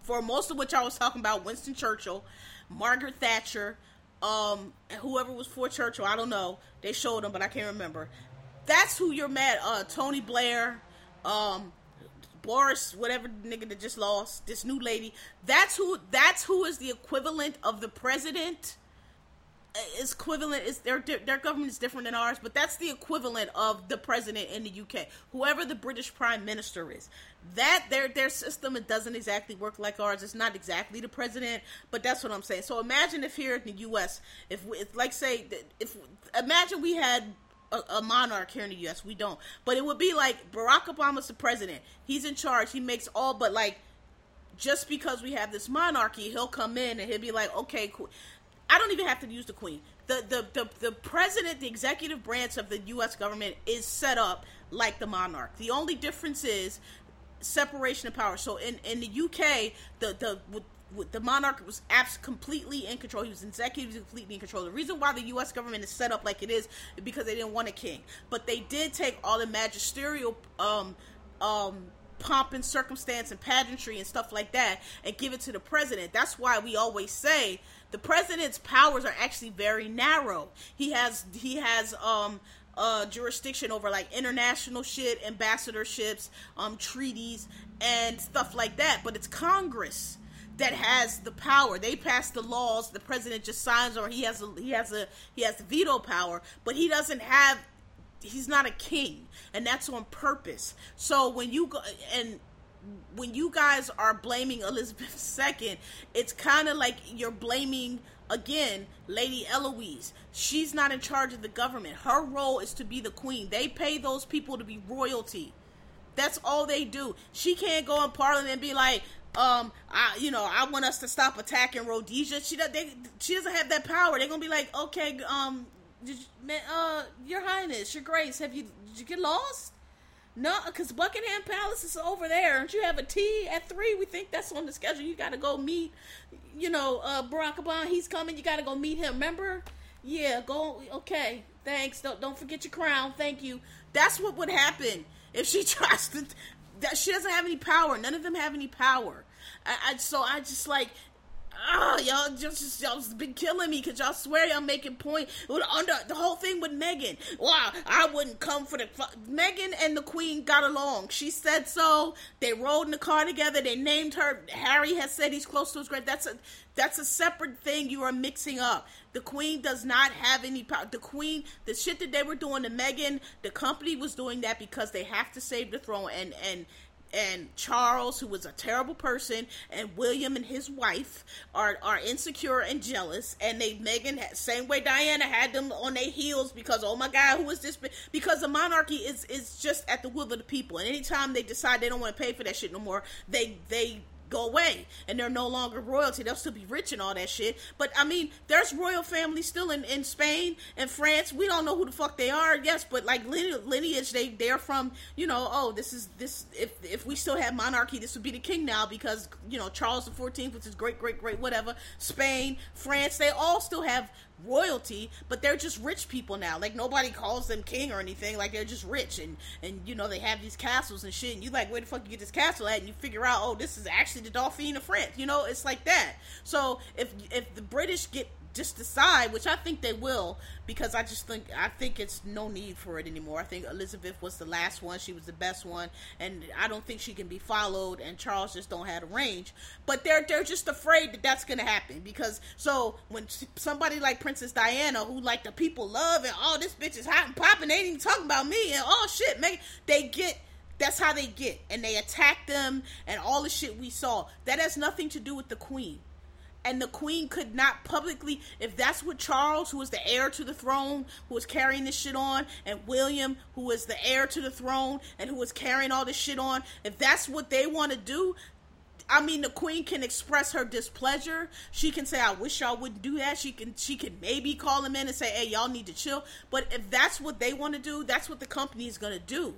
for most of which I was talking about Winston Churchill, Margaret Thatcher, um, whoever was for Churchill, I don't know. They showed them, but I can't remember. That's who you're mad. Uh, Tony Blair, um, Boris, whatever nigga that just lost, this new lady. That's who. That's who is the equivalent of the president is equivalent is their their government is different than ours, but that's the equivalent of the president in the UK. Whoever the British prime minister is, that their their system it doesn't exactly work like ours. It's not exactly the president, but that's what I'm saying. So imagine if here in the US, if, we, like say if imagine we had a, a, monarch here in the U.S. We don't, but it would be like Barack Obama's the president. He's in charge. He makes all, but like just because we have this monarchy, he'll come in and he'll be like, okay, cool. I don't even have to use the queen. The, the the the president, the executive branch of the U.S. government is set up like the monarch. The only difference is separation of power. So in in the UK, the the the monarch was abs- completely in control. He was executive, completely in control. The reason why the U.S. government is set up like it is, because they didn't want a king, but they did take all the magisterial um um pomp and circumstance and pageantry and stuff like that and give it to the president. That's why we always say the president's powers are actually very narrow. He has he has um uh jurisdiction over like international shit, ambassadorships, um treaties and stuff like that, but it's Congress that has the power. They pass the laws, the president just signs or he has a he has a he has veto power, but he doesn't have he's not a king and that's on purpose so when you go and when you guys are blaming elizabeth ii it's kind of like you're blaming again lady eloise she's not in charge of the government her role is to be the queen they pay those people to be royalty that's all they do she can't go in parliament and be like um, I, you know, I want us to stop attacking Rhodesia. She does, they, she doesn't have that power. They're gonna be like, okay, um, you, uh, Your Highness, Your Grace, have you did you get lost? No, because Buckingham Palace is over there. Don't you have a tea at three? We think that's on the schedule. You got to go meet, you know, uh, Barack Obama. He's coming. You got to go meet him. Remember? Yeah, go. Okay, thanks. Don't don't forget your crown. Thank you. That's what would happen if she tries to. That she doesn't have any power. None of them have any power. I, I so I just like oh, y'all just, just y'all just been killing me because y'all swear y'all making point under the whole thing with Meghan. Wow, I wouldn't come for the Meghan and the Queen got along. She said so. They rode in the car together. They named her. Harry has said he's close to his grave. That's a that's a separate thing you are mixing up. The Queen does not have any power. The Queen, the shit that they were doing to Meghan, the company was doing that because they have to save the throne and and and Charles, who was a terrible person, and William and his wife are are insecure and jealous, and they Meghan same way Diana had them on their heels because oh my God, who is this? Because the monarchy is is just at the will of the people, and anytime they decide they don't want to pay for that shit no more, they they go away and they're no longer royalty. They'll still be rich and all that shit. But I mean, there's royal families still in, in Spain and France. We don't know who the fuck they are, yes, but like lineage, they they're from you know. Oh, this is this. If if we still have monarchy, this would be the king now because you know Charles the Fourteenth, which is great, great, great, whatever. Spain, France, they all still have royalty, but they're just rich people now. Like nobody calls them king or anything. Like they're just rich and and you know they have these castles and shit. And you like where the fuck you get this castle at? And you figure out oh this is actually the Dauphin of France. You know it's like that. So if if the British get just decide, which I think they will, because I just think I think it's no need for it anymore. I think Elizabeth was the last one; she was the best one, and I don't think she can be followed. And Charles just don't have the range. But they're they're just afraid that that's gonna happen because so when somebody like Princess Diana, who like the people love and oh this bitch is hot and popping, they ain't even talking about me and oh shit, man, they get that's how they get and they attack them and all the shit we saw that has nothing to do with the queen and the queen could not publicly if that's what charles who was the heir to the throne who was carrying this shit on and william who was the heir to the throne and who was carrying all this shit on if that's what they want to do I mean, the queen can express her displeasure. She can say, "I wish y'all wouldn't do that." She can, she can maybe call them in and say, "Hey, y'all need to chill." But if that's what they want to do, that's what the company is gonna do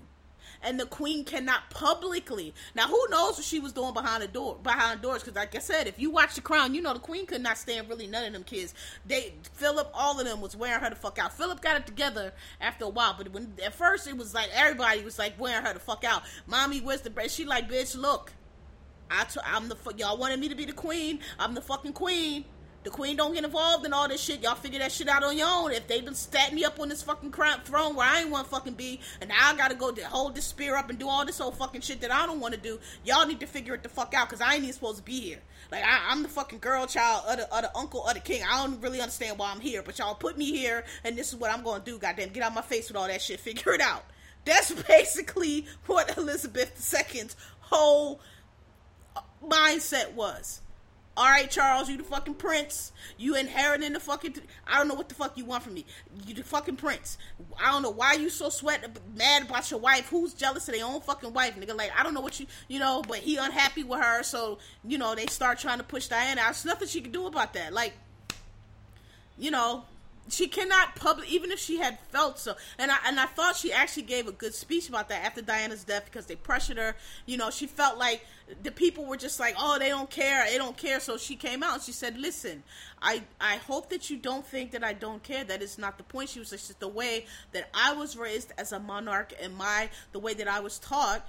and the queen cannot publicly. Now, who knows what she was doing behind the door, behind doors? Because, like I said, if you watch The Crown, you know the queen could not stand really none of them kids. They Philip, all of them was wearing her the fuck out. Philip got it together after a while, but when at first it was like everybody was like wearing her the fuck out. Mommy, where's the bread? She like, bitch, look. I t- I'm the fuck. y'all wanted me to be the queen. I'm the fucking queen. The queen don't get involved in all this shit. Y'all figure that shit out on your own. If they done stat me up on this fucking crown throne where I ain't want to fucking be, and now I gotta go to hold this spear up and do all this old fucking shit that I don't want to do, y'all need to figure it the fuck out because I ain't even supposed to be here. Like I, am the fucking girl child of the, of the uncle of the king. I don't really understand why I'm here, but y'all put me here, and this is what I'm gonna do. Goddamn, get out my face with all that shit. Figure it out. That's basically what Elizabeth II's whole mindset was. All right, Charles, you the fucking prince. You inheriting the fucking. I don't know what the fuck you want from me. You the fucking prince. I don't know why you so sweat mad about your wife. Who's jealous of their own fucking wife, nigga? Like I don't know what you, you know. But he unhappy with her, so you know they start trying to push Diana. There's nothing she can do about that. Like, you know, she cannot public even if she had felt so. And i and i thought she actually gave a good speech about that after diana's death because they pressured her. You know she felt like the people were just like oh they don't care. They don't care. So she came out and she said listen i i hope that you don't think that i don't care. That is not the point. She was just the way that i was raised as a monarch and my the way that i was taught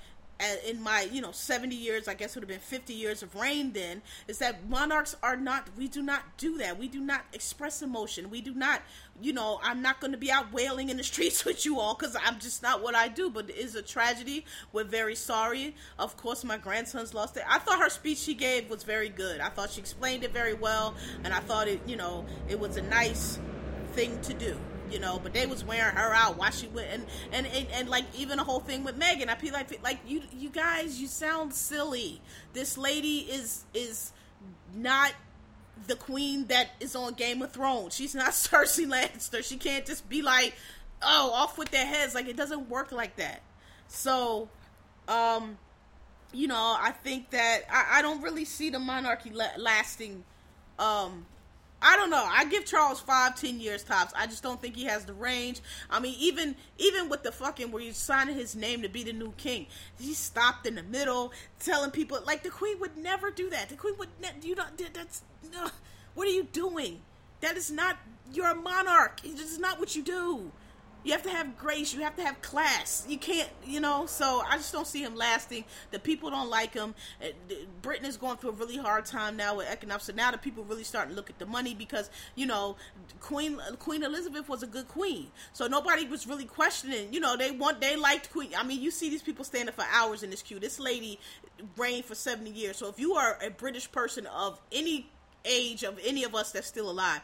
in my you know 70 years i guess would have been 50 years of reign then is that monarchs are not we do not do that. We do not express emotion. We do not you know i'm not going to be out wailing in the streets with you all because i'm just not what i do. But it is a tragedy. We're very sorry. Of course my grandson's lost it i thought her speech she gave was very good. I thought she explained it very well. And i thought it you know it was a nice thing to do you know. But they was wearing her out while she went, and and and, and like even the whole thing with Meghan. I feel like like you you guys, you sound silly. This lady is is not the queen that is on Game of Thrones. She's not Cersei Lannister. She can't just be like, oh, off with their heads. Like it doesn't work like that. So, um, you know, I think that I, I don't really see the monarchy la- lasting um I don't know. I give Charles five, ten years tops. I just don't think he has the range. I mean, even even with the fucking where he's signing his name to be the new king, he stopped in the middle, telling people like the queen would never do that. The queen would ne- you don't. That's no. What are you doing? That is not. You're a monarch. Is not what you do. You have to have grace. You have to have class. You can't, you know. So I just don't see him lasting. The people don't like him. Uh, Britain is going through a really hard time now with economics. So now the people really starting to look at the money because you know Queen Queen Elizabeth was a good queen. So nobody was really questioning. You know, they want they liked Queen. I mean, you see these people standing for hours in this queue. This lady reigned for seventy years. So if you are a British person of any age of any of us that's still alive,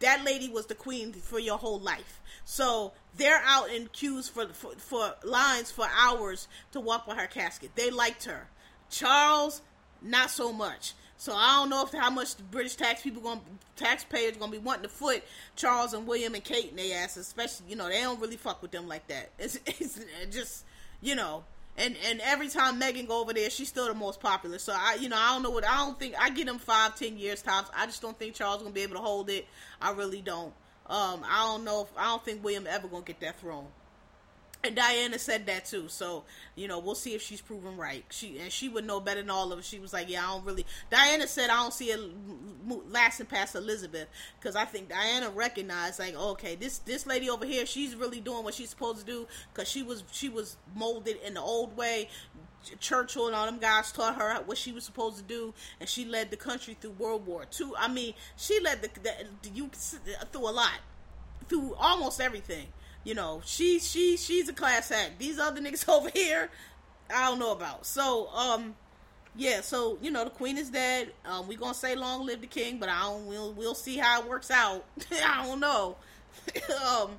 that lady was the queen for your whole life. So they're out in queues for, for, for lines for hours to walk by her casket. They liked her. Charles, not so much. So I don't know if how much the British tax people going taxpayers gonna be wanting to foot Charles and William and Kate and they asses, especially you know they don't really fuck with them like that. It's, it's just you know and and every time Meghan go over there, she's still the most popular. So I, you know, I don't know what I don't think. I get him five, ten years tops. I just don't think Charles gonna be able to hold it. I really don't. Um, I don't know if I don't think William ever gonna get that throne. And Diana said that too. So, you know, we'll see if she's proven right. She and she would know better than all of us. She was like, "Yeah, I don't really." Diana said, "I don't see it lasting past Elizabeth because I think Diana recognized like, okay, this this lady over here, she's really doing what she's supposed to do because she was she was molded in the old way. Churchill and all them guys taught her what she was supposed to do, and she led the country through World War II. I mean, she led the, the you through a lot, through almost everything." You know, she she she's a class act. These other niggas over here, I don't know about. So, um, yeah, so you know, the queen is dead. Um, we gonna say long live the king, but I don't. We'll we'll see how it works out. I don't know. um,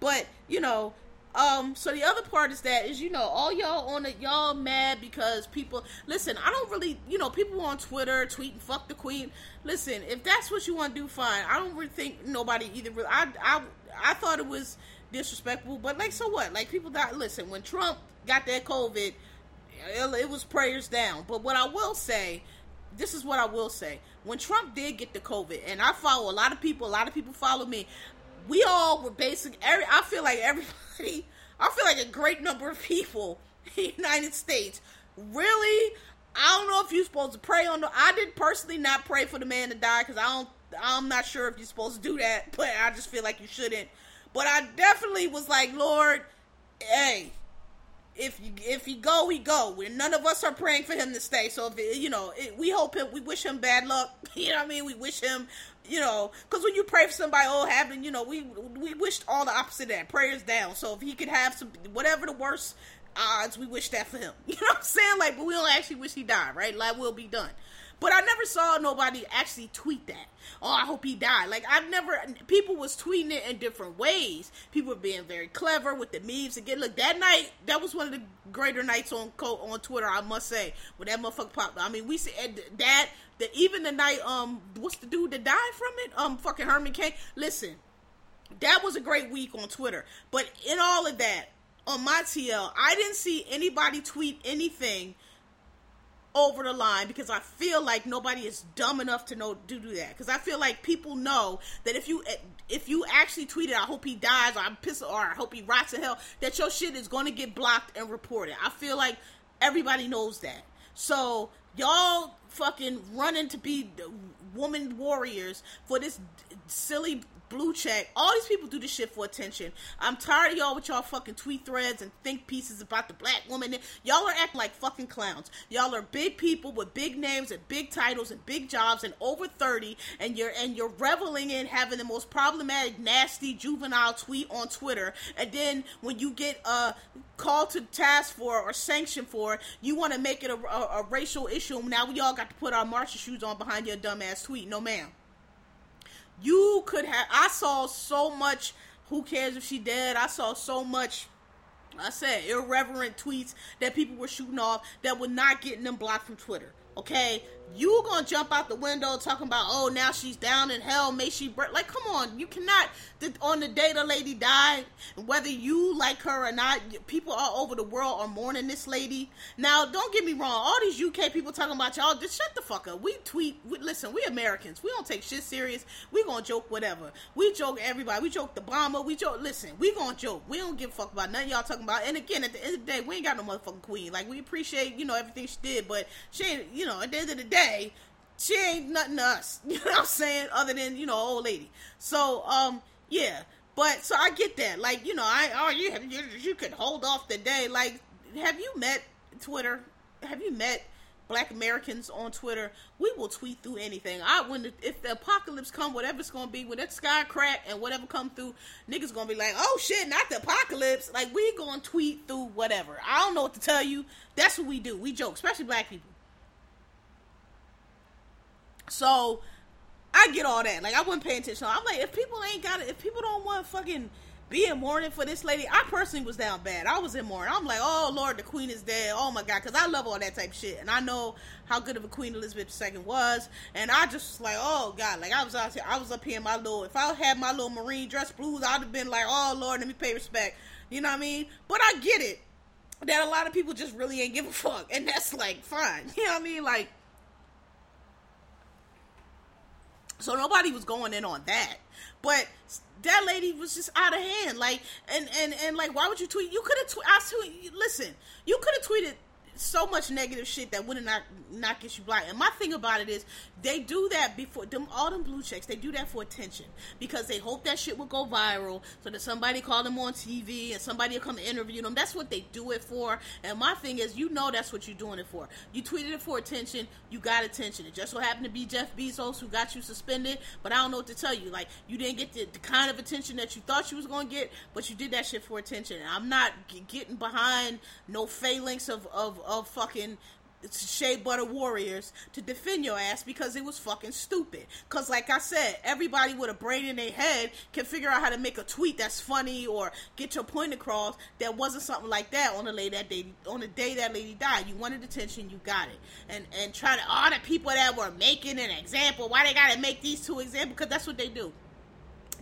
but you know, um, so the other part is that is you know all y'all on it, y'all mad because people listen. I don't really, you know, people on Twitter tweeting "fuck the queen." Listen, if that's what you want to do, fine. I don't really think nobody either. I I I thought it was disrespectful. But like, so what? Like people died. Listen, when Trump got that COVID, it was prayers down. But what I will say, this is what I will say: when Trump did get the COVID, and I follow a lot of people, a lot of people follow me. We all were basic. Every I feel like everybody. I feel like a great number of people in the United States really. I don't know if you're supposed to pray on the. I did personally not pray for the man to die because I don't. I'm not sure if you're supposed to do that, but I just feel like you shouldn't. But I definitely was like, Lord, hey, if you if he go, he go. we none of us are praying for him to stay. So if it, you know, it, we hope him, we wish him bad luck. You know what I mean? We wish him, you know, because when you pray for somebody, oh, having, you know, we we wished all the opposite of that. Prayers down. So if he could have some, whatever the worst odds, we wish that for him. You know what I'm saying? Like, but we don't actually wish he died, right? Like, we'll be done. But I never saw nobody actually tweet that. Oh, I hope he died. Like I've never. People was tweeting it in different ways. People were being very clever with the memes. Again, look that night. That was one of the greater nights on on Twitter. I must say, when that motherfucker popped. I mean, we said that. That even the night. Um, what's the dude that died from it? Um, fucking Herman Cain. Listen, that was a great week on Twitter. But in all of that, on my TL, I didn't see anybody tweet anything over the line because I feel like nobody is dumb enough to know to do that. Because I feel like people know that if you if you actually tweeted, "I hope he dies," or "I'm pissed," or "I hope he rots in hell," that your shit is going to get blocked and reported. I feel like everybody knows that. So y'all fucking running to be woman warriors for this silly blue check. All these people do this shit for attention. I'm tired of y'all with y'all fucking tweet threads and think pieces about the black woman. Y'all are acting like fucking clowns. Y'all are big people with big names and big titles and big jobs and over 30 and you're and you're reveling in having the most problematic, nasty, juvenile tweet on Twitter. And then when you get uh, a call to task for or sanction for, you want to make it a, a, a racial issue. Now we all got to put our marching shoes on behind your dumbass tweet. No, ma'am. You could have. I saw so much. Who cares if she dead? I saw so much. I said irreverent tweets that people were shooting off that were not getting them blocked from Twitter. Okay, you gonna jump out the window talking about oh now she's down in hell may she like come on you cannot on the day the lady died whether you like her or not people all over the world are mourning this lady. Now don't get me wrong all these uk people talking about y'all just shut the fuck up. We tweet we, listen we americans we don't take shit serious. We gonna joke whatever. We joke everybody we joke the bomber we joke listen we gonna joke. We don't give a fuck about nothing y'all talking about. And again at the end of the day we ain't got no motherfucking queen. Like we appreciate you know everything she did but she ain't you know at the end of the day she ain't nothing to us. You know what I'm saying? Other than, you know, old lady. So, um, yeah. But so I get that. Like, you know, I oh you you, you could hold off the day. Like, have you met Twitter? Have you met black Americans on Twitter, we will tweet through anything. I when the, if the apocalypse come, whatever it's gonna be, when that sky crack and whatever come through, niggas gonna be like, oh shit, not the apocalypse. Like we gonna tweet through whatever. I don't know what to tell you. That's what we do. We joke, especially black people. So I get all that. Like I wasn't paying attention. I'm like, if people ain't got it, if people don't want fucking be in mourning for this lady. I personally was down bad. I was in mourning. I'm like, oh Lord, the Queen is dead. Oh my God, because I love all that type shit, and I know how good of a Queen Elizabeth II was, and I just was like, oh God, like I was out here, I was up here in my little. If I had my little marine dress blues, I'd have been like, oh Lord, let me pay respect. You know what I mean? But I get it that a lot of people just really ain't give a fuck, and that's like fine. You know what I mean? Like. So nobody was going in on that. But that lady was just out of hand. Like, and and and like, why would you tweet? You could have tweeted. I. Listen, you could have tweeted so much negative shit that wouldn't not not get you blind. And my thing about it is they do that before them all them blue checks. They do that for attention because they hope that shit will go viral so that somebody call them on TV and somebody will come interview them. That's what they do it for. And my thing is, you know, that's what you're doing it for. You tweeted it for attention. You got attention. It just so happened to be Jeff Bezos who got you suspended. But I don't know what to tell you. Like you didn't get the, the kind of attention that you thought you was to get, but you did that shit for attention. And I'm not g- getting behind no phalanx of of of fucking shea butter warriors to defend your ass because it was fucking stupid. Cause like I said, everybody with a brain in their head can figure out how to make a tweet that's funny or get your point across. That wasn't something like that on the day that day on the day that lady died. You wanted attention, you got it. And and try to all the people that were making an example, why they gotta make these two examples? Because that's what they do.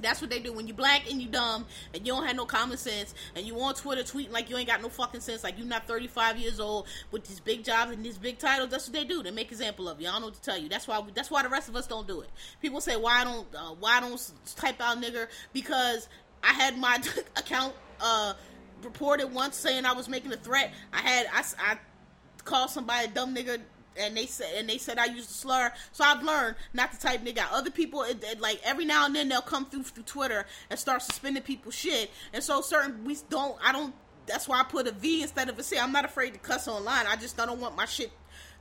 That's what they do when you black and you dumb and you don't have no common sense and you on Twitter tweeting like you ain't got no fucking sense, like you not 35 years old with these big jobs and these big titles. That's what they do. They make example of you. I don't know what to tell you. That's why. That's why the rest of us don't do it. People say why don't uh, why don't type out nigger because I had my account uh, reported once saying I was making a threat. I had I, I called somebody a dumb nigger and they said and they said I used a slur. So I've learned not to type nigga. Other people, it, it, like every now and then, they'll come through through Twitter and start suspending people's shit. And so certain we don't. I don't. That's why I put a V instead of a C. I'm not afraid to cuss online. I just I don't want my shit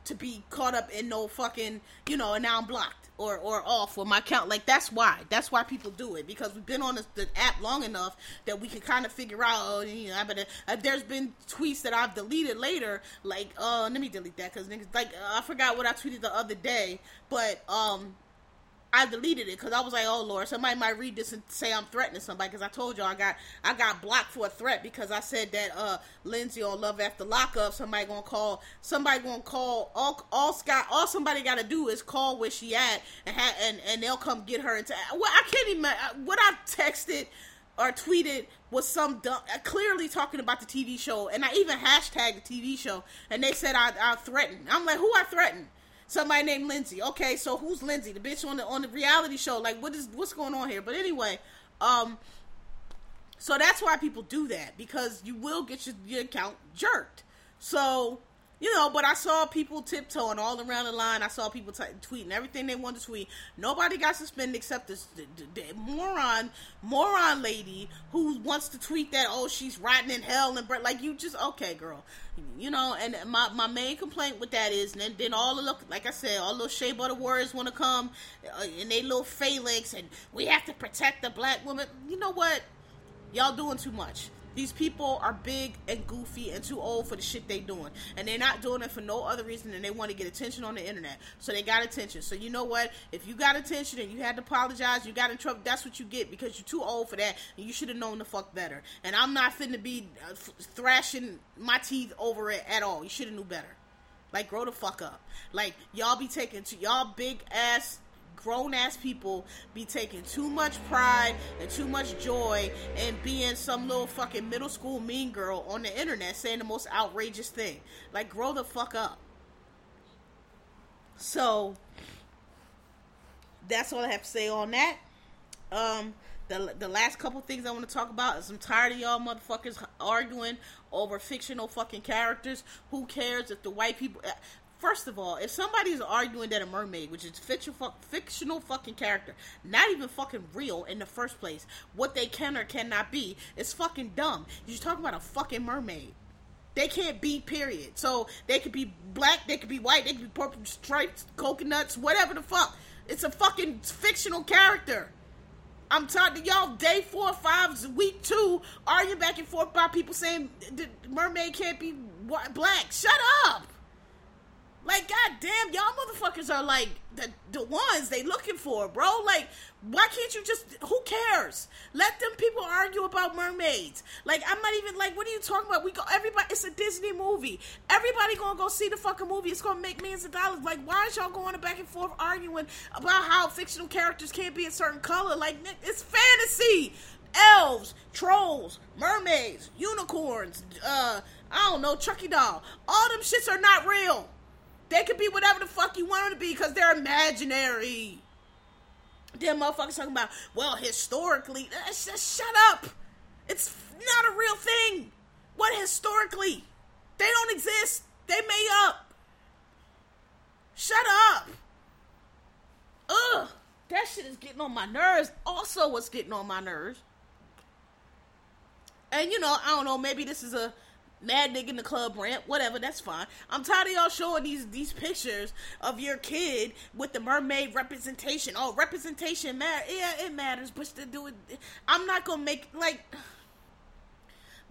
to be caught up in no fucking, you know, and now I'm blocked or, or off for my account. Like that's why. That's why people do it because we've been on this, the app long enough that we can kind of figure out. Oh, you know, but uh, there's been tweets that I've deleted later. Like, uh, let me delete that because niggas like uh, I forgot what I tweeted the other day, but um I deleted it because I was like, oh lord, somebody might read this and say I'm threatening somebody because I told y'all I got I got blocked for a threat because I said that uh Lindsay on Love After Lockup somebody gonna call somebody gonna call all all Scott all somebody got to do is call where she at and ha- and and they'll come get her into well I can't even what I texted or tweeted was some dumb, uh, clearly talking about the TV show and I even hashtagged the TV show and they said I I threatened. I'm like who I threatened somebody named Lindsay. Okay, so who's Lindsay? The bitch on the on the reality show. Like, what is what's going on here? But anyway, um, so that's why people do that because you will get your, your account jerked. So you know, but I saw people tiptoeing all around the line. I saw people t- tweeting everything they wanted to tweet. Nobody got suspended except this the, the, the moron, moron lady who wants to tweet that oh she's rotting in hell and like you just okay girl, you know. And my, my main complaint with that is then then all the look like I said all those shea butter words want to come uh, and they little phalanx and we have to protect the black woman. You know what? Y'all doing too much. These people are big and goofy and too old for the shit they doing. And they're not doing it for no other reason than they want to get attention on the internet. So they got attention. So you know what? If you got attention and you had to apologize, you got in trouble, that's what you get because you're too old for that and you should have known the fuck better. And I'm not finna be uh, thrashing my teeth over it at all. You should have knew better. Like grow the fuck up. Like y'all be taking to y'all big ass grown ass people be taking too much pride and too much joy in being some little fucking middle school mean girl on the internet saying the most outrageous thing. Like, grow the fuck up. So, that's all I have to say on that. Um, the, the last couple things I want to talk about is I'm tired of y'all motherfuckers arguing over fictional fucking characters. Who cares if the white people First of all, if somebody's arguing that a mermaid, which is fictional, fictional fucking character, not even fucking real in the first place, what they can or cannot be, is fucking dumb. You're talking about a fucking mermaid. They can't be, period. So they could be black, they could be white, they could be purple stripes, coconuts, whatever the fuck. It's a fucking fictional character. I'm talking to y'all day four, five, week two, arguing back and forth about people saying the mermaid can't be black. Shut up. Like, goddamn, y'all motherfuckers are like the the ones they looking for, bro. Like, why can't you just? Who cares? Let them people argue about mermaids. Like, I'm not even like, what are you talking about? We go, everybody. It's a Disney movie. Everybody gonna go see the fucking movie. It's gonna make millions of dollars. Like, why is y'all going back and forth arguing about how fictional characters can't be a certain color? Like, it's fantasy. Elves, trolls, mermaids, unicorns. Uh, I don't know, Chucky doll. All them shits are not real. They could be whatever the fuck you want them to be because they're imaginary. Them motherfuckers talking about, well, historically. Shut up. It's not a real thing. What historically? They don't exist. They made up. Shut up. Ugh. That shit is getting on my nerves. Also, what's getting on my nerves. And you know, I don't know, maybe this is a mad nigga in the club rant, whatever, that's fine. I'm tired of y'all showing these these pictures of your kid with the mermaid representation. Oh, representation matter. Yeah, it matters, but to do it, I'm not gonna make like.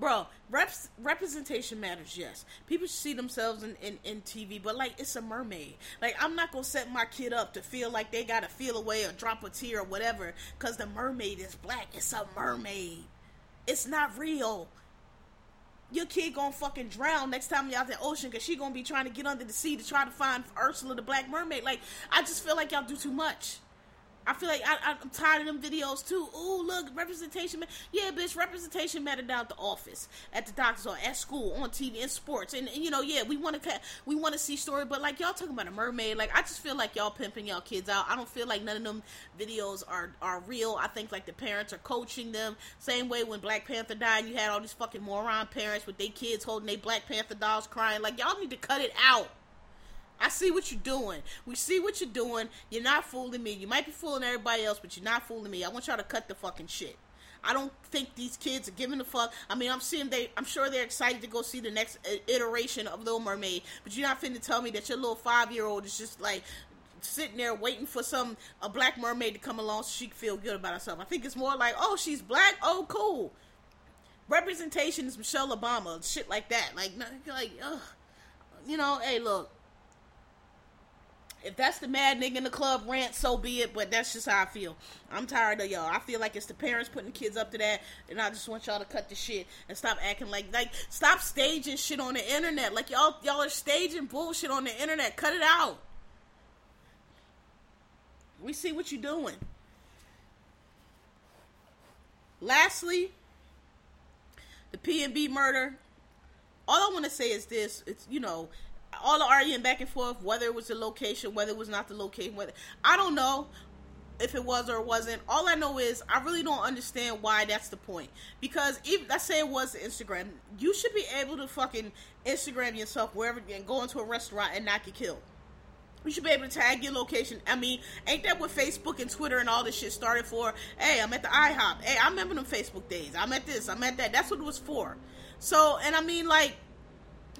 Bro, reps, representation matters, yes. People should see themselves in, in, in TV, but like it's a mermaid. Like I'm not gonna set my kid up to feel like they gotta feel away or drop a tear or whatever, cause the mermaid is black. It's a mermaid. It's not real your kid gonna fucking drown next time you're out the ocean because she gonna be trying to get under the sea to try to find Ursula the Black Mermaid. Like, I just feel like y'all do too much. I feel like I, am tired of them videos too. Ooh, look, representation. Yeah, bitch, representation matter down at the office, at the doctor's or at school, on TV, in sports, and, and you know, yeah, we want to we want to see story, but like y'all talking about a mermaid, like I just feel like y'all pimping y'all kids out. I don't feel like none of them videos are are real. I think like the parents are coaching them. Same way when Black Panther died, you had all these fucking moron parents with their kids holding their Black Panther dolls, crying. Like y'all need to cut it out. I see what you're doing. We see what you're doing. You're not fooling me. You might be fooling everybody else, but you're not fooling me. I want y'all to cut the fucking shit. I don't think these kids are giving a fuck. I mean, I'm seeing they. I'm sure they're excited to go see the next uh, iteration of Little Mermaid. But you're not finna tell me that your little five year old is just like sitting there waiting for some a black mermaid to come along so she can feel good about herself. I think it's more like, oh, she's black. Oh, cool. Representation is Michelle Obama, shit like that. Like, like, ugh. you know, hey, look if that's the mad nigga in the club rant, so be it. But that's just how I feel. I'm tired of y'all. I feel like it's the parents putting kids up to that, and I just want y'all to cut the shit and stop acting like like stop staging shit on the internet. Like y'all y'all are staging bullshit on the internet. Cut it out. We see what you're doing. Lastly, the P and B murder. All I want to say is this: it's you know all the arguing back and forth whether it was the location, whether it was not the location, whether I don't know if it was or wasn't. All I know is I really don't understand why that's the point. Because even let's say it was Instagram, you should be able to fucking Instagram yourself wherever and go into a restaurant and not get killed. You should be able to tag your location. I mean, ain't that what Facebook and Twitter and all this shit started for? Hey, I'm at the IHOP. Hey, I remember them Facebook days. I'm at this. I'm at that. That's what it was for. So, and I mean, like,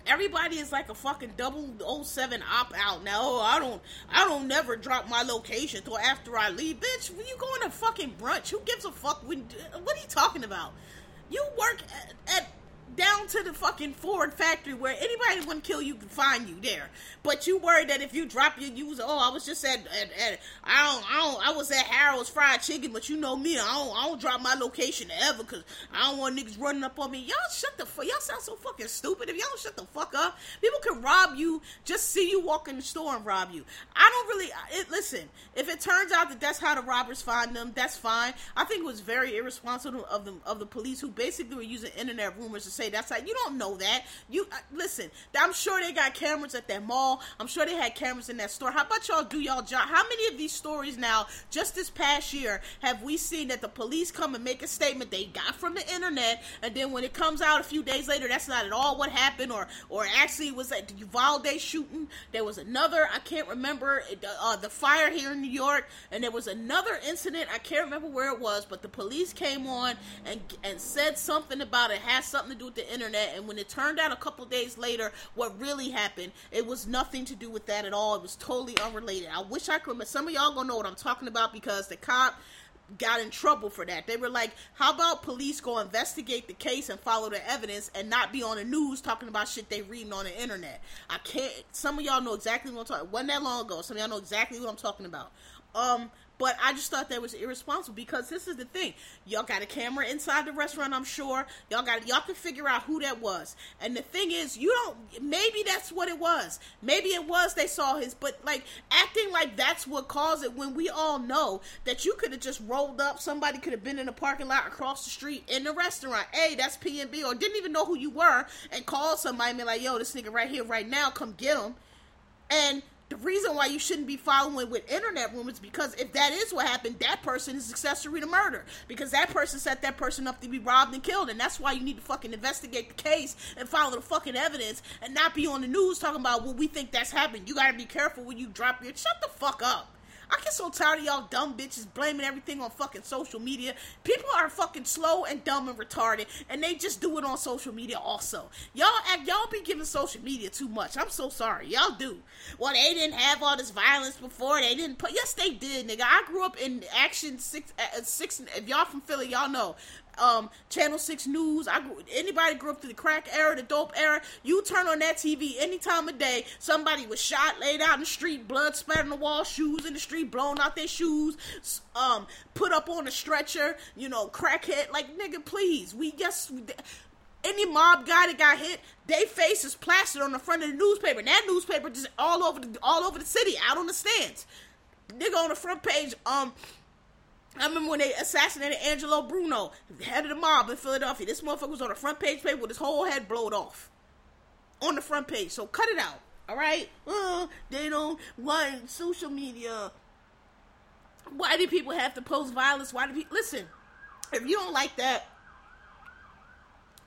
everybody is like a fucking double 07 opt out now. Oh, I don't, I don't never drop my location till after I leave. Bitch, when you going to fucking brunch, who gives a fuck? When, what are you talking about? You work at, at down to the fucking Ford factory where anybody to kill you can find you there. But you worried that if you drop your use, oh, I was just at, at, at, I don't, I don't, I was at Harold's Fried Chicken, but you know me, I don't, I don't drop my location ever because I don't want niggas running up on me. Y'all shut the fuck, y'all sound so fucking stupid. If y'all don't shut the fuck up, people can rob you, just see you walk in the store and rob you. I don't really, it, listen, if it turns out that that's how the robbers find them, that's fine. I think it was very irresponsible of the, of the police who basically were using internet rumors to say that's like you don't know that. You uh, listen. I'm sure they got cameras at that mall. I'm sure they had cameras in that store. How about y'all do y'all job? How many of these stories now, just this past year, have we seen that the police come and make a statement they got from the internet, and then when it comes out a few days later, that's not at all what happened, or or actually was at the Uvalde shooting. There was another I can't remember uh, the fire here in New York, and there was another incident I can't remember where it was, but the police came on and and said something about it has something to do with the internet, and when it turned out a couple days later what really happened, it was nothing to do with that at all. It was totally unrelated. I wish I could. But some of y'all gonna know what I'm talking about because the cop got in trouble for that. They were like, how about police go investigate the case and follow the evidence and not be on the news talking about shit they reading on the internet. I can't some of y'all know exactly what I'm talking wasn't that long ago. Some of y'all know exactly what I'm talking about. Um but I just thought that was irresponsible because this is the thing. Y'all got a camera inside the restaurant, I'm sure. Y'all got y'all can figure out who that was. And the thing is, you don't maybe that's what it was. Maybe it was they saw his, but like acting like that's what caused it when we all know that you could have just rolled up, somebody could have been in the parking lot across the street in the restaurant. Hey, that's PNB or didn't even know who you were and called somebody and be like, yo, this nigga right here right now, come get him. And the reason why you shouldn't be following with internet rumors because if that is what happened, that person is accessory to murder because that person set that person up to be robbed and killed, and that's why you need to fucking investigate the case and follow the fucking evidence and not be on the news talking about what well, we think that's happened. You gotta be careful when you drop your shut the fuck up. I get so tired of y'all dumb bitches blaming everything on fucking social media. People are fucking slow and dumb and retarded, and they just do it on social media also. Y'all act, y'all be giving social media too much. I'm so sorry. Y'all do. Well, they didn't have all this violence before. They didn't put. Yes, they did, nigga. I grew up in Action Six. Uh, six. If y'all from Philly, y'all know um, Channel Six News. I grew, anybody grew up through the crack era, the dope era. You turn on that TV any time of day, somebody was shot, laid out in the street, blood spattered on the wall, shoes in the street, blown out their shoes, um, put up on a stretcher. You know, crackhead. Like nigga, please. We just. any mob guy that got hit, they face is plastered on the front of the newspaper. And that newspaper just all over the all over the city, out on the stands. Nigga on the front page, um, I remember when they assassinated Angelo Bruno, head of the mob in Philadelphia. This motherfucker was on the front page paper with his whole head blowed off. On the front page. So cut it out. Alright? Uh, they don't want social media. Why do people have to post violence? Why do people listen? If you don't like that,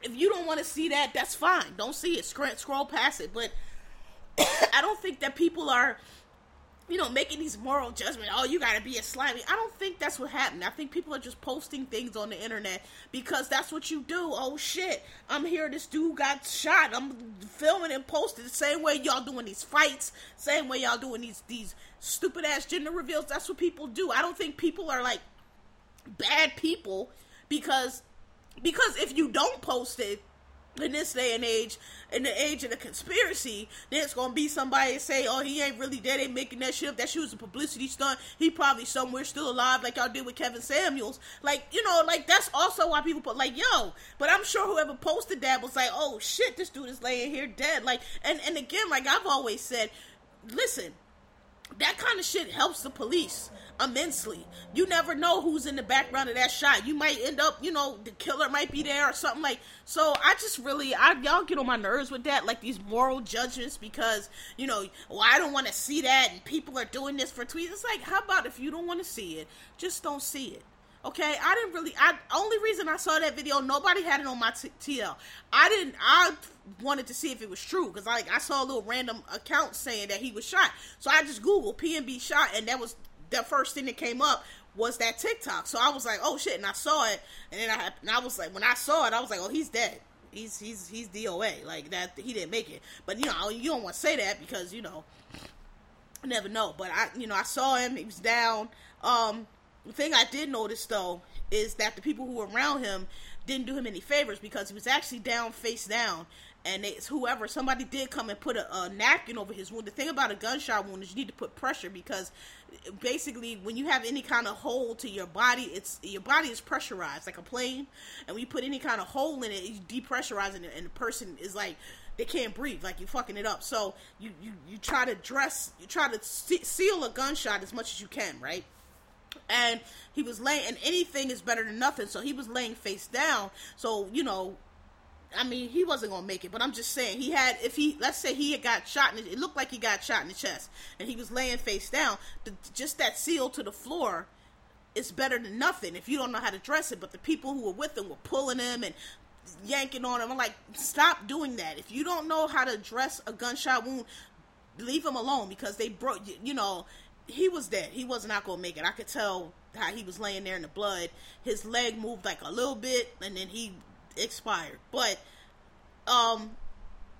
if you don't want to see that, that's fine. Don't see it. Scroll, scroll past it. But I don't think that people are you know, making these moral judgments. Oh, you got to be a slimy. I don't think that's what happened. I think people are just posting things on the internet because that's what you do. Oh shit, I'm here. This dude got shot. I'm filming and posting the same way y'all doing these fights, same way y'all doing these these stupid ass gender reveals. That's what people do. I don't think people are like bad people because because if you don't post it in this day and age, in the age of the conspiracy, there's gonna be somebody say, "Oh, he ain't really dead. They making that shit up. That shit was a publicity stunt. He probably somewhere still alive, like y'all did with Kevin Samuels. Like, you know, like that's also why people put like, yo. But I'm sure whoever posted that was like, "Oh shit, this dude is laying here dead." Like, and and again, like I've always said, listen, that kind of shit helps the police immensely. You never know who's in the background of that shot. You might end up, you know, the killer might be there or something like. So I just really, I y'all get on my nerves with that, like these moral judgments because you know, well, I don't want to see that, and people are doing this for tweets. It's like, how about if you don't want to see it, just don't see it. Okay, I didn't really. I only reason I saw that video, nobody had it on my t- TL. I didn't. I wanted to see if it was true because like I saw a little random account saying that he was shot, so I just googled PNB shot, and that was the first thing that came up was that TikTok. So I was like, oh shit, and I saw it, and then I and I was like, when I saw it, I was like, oh, he's dead. He's he's he's DOA like that. He didn't make it, but you know you don't want to say that because you know never know. But I you know I saw him. He was down. Um, the thing I did notice though is that the people who were around him didn't do him any favors because he was actually down face down and it's whoever somebody did come and put a, a, napkin over his wound. The thing about a gunshot wound is you need to put pressure because basically when you have any kind of hole to your body, it's your body is pressurized like a plane, and when you put any kind of hole in it, you depressurizing it, and the person is like they can't breathe, like you're fucking it up. So you you you try to dress, you try to seal a gunshot as much as you can, right? And he was laying, and anything is better than nothing. So he was laying face down. So you know I mean, he wasn't gonna make it, but I'm just saying he had. If he, let's say he had got shot, in the, it looked like he got shot in the chest, and he was laying face down. The, just that seal to the floor is better than nothing if you don't know how to dress it. But the people who were with him were pulling him and yanking on him. I'm like, stop doing that. If you don't know how to dress a gunshot wound, leave him alone because they broke. You know, he was dead. He was not gonna make it. I could tell how he was laying there in the blood. His leg moved like a little bit, and then he expired. But um,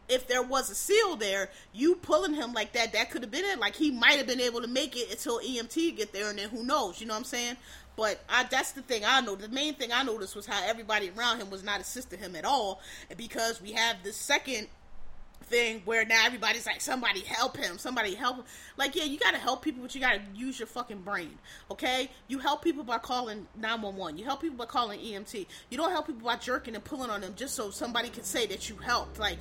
if there was a seal there, you pulling him like that, that could have been it. Like he might have been able to make it until EMT get there, and then who knows? You know what I'm saying? But I, that's the thing I know. The main thing I noticed was how everybody around him was not assisting him at all, because we have the second thing where now everybody's like, somebody help him, somebody help him. Like, yeah, you gotta help people, but you gotta use your fucking brain, okay? You help people by calling 911. You help people by calling EMT. You don't help people by jerking and pulling on them just so somebody can say that you helped. Like,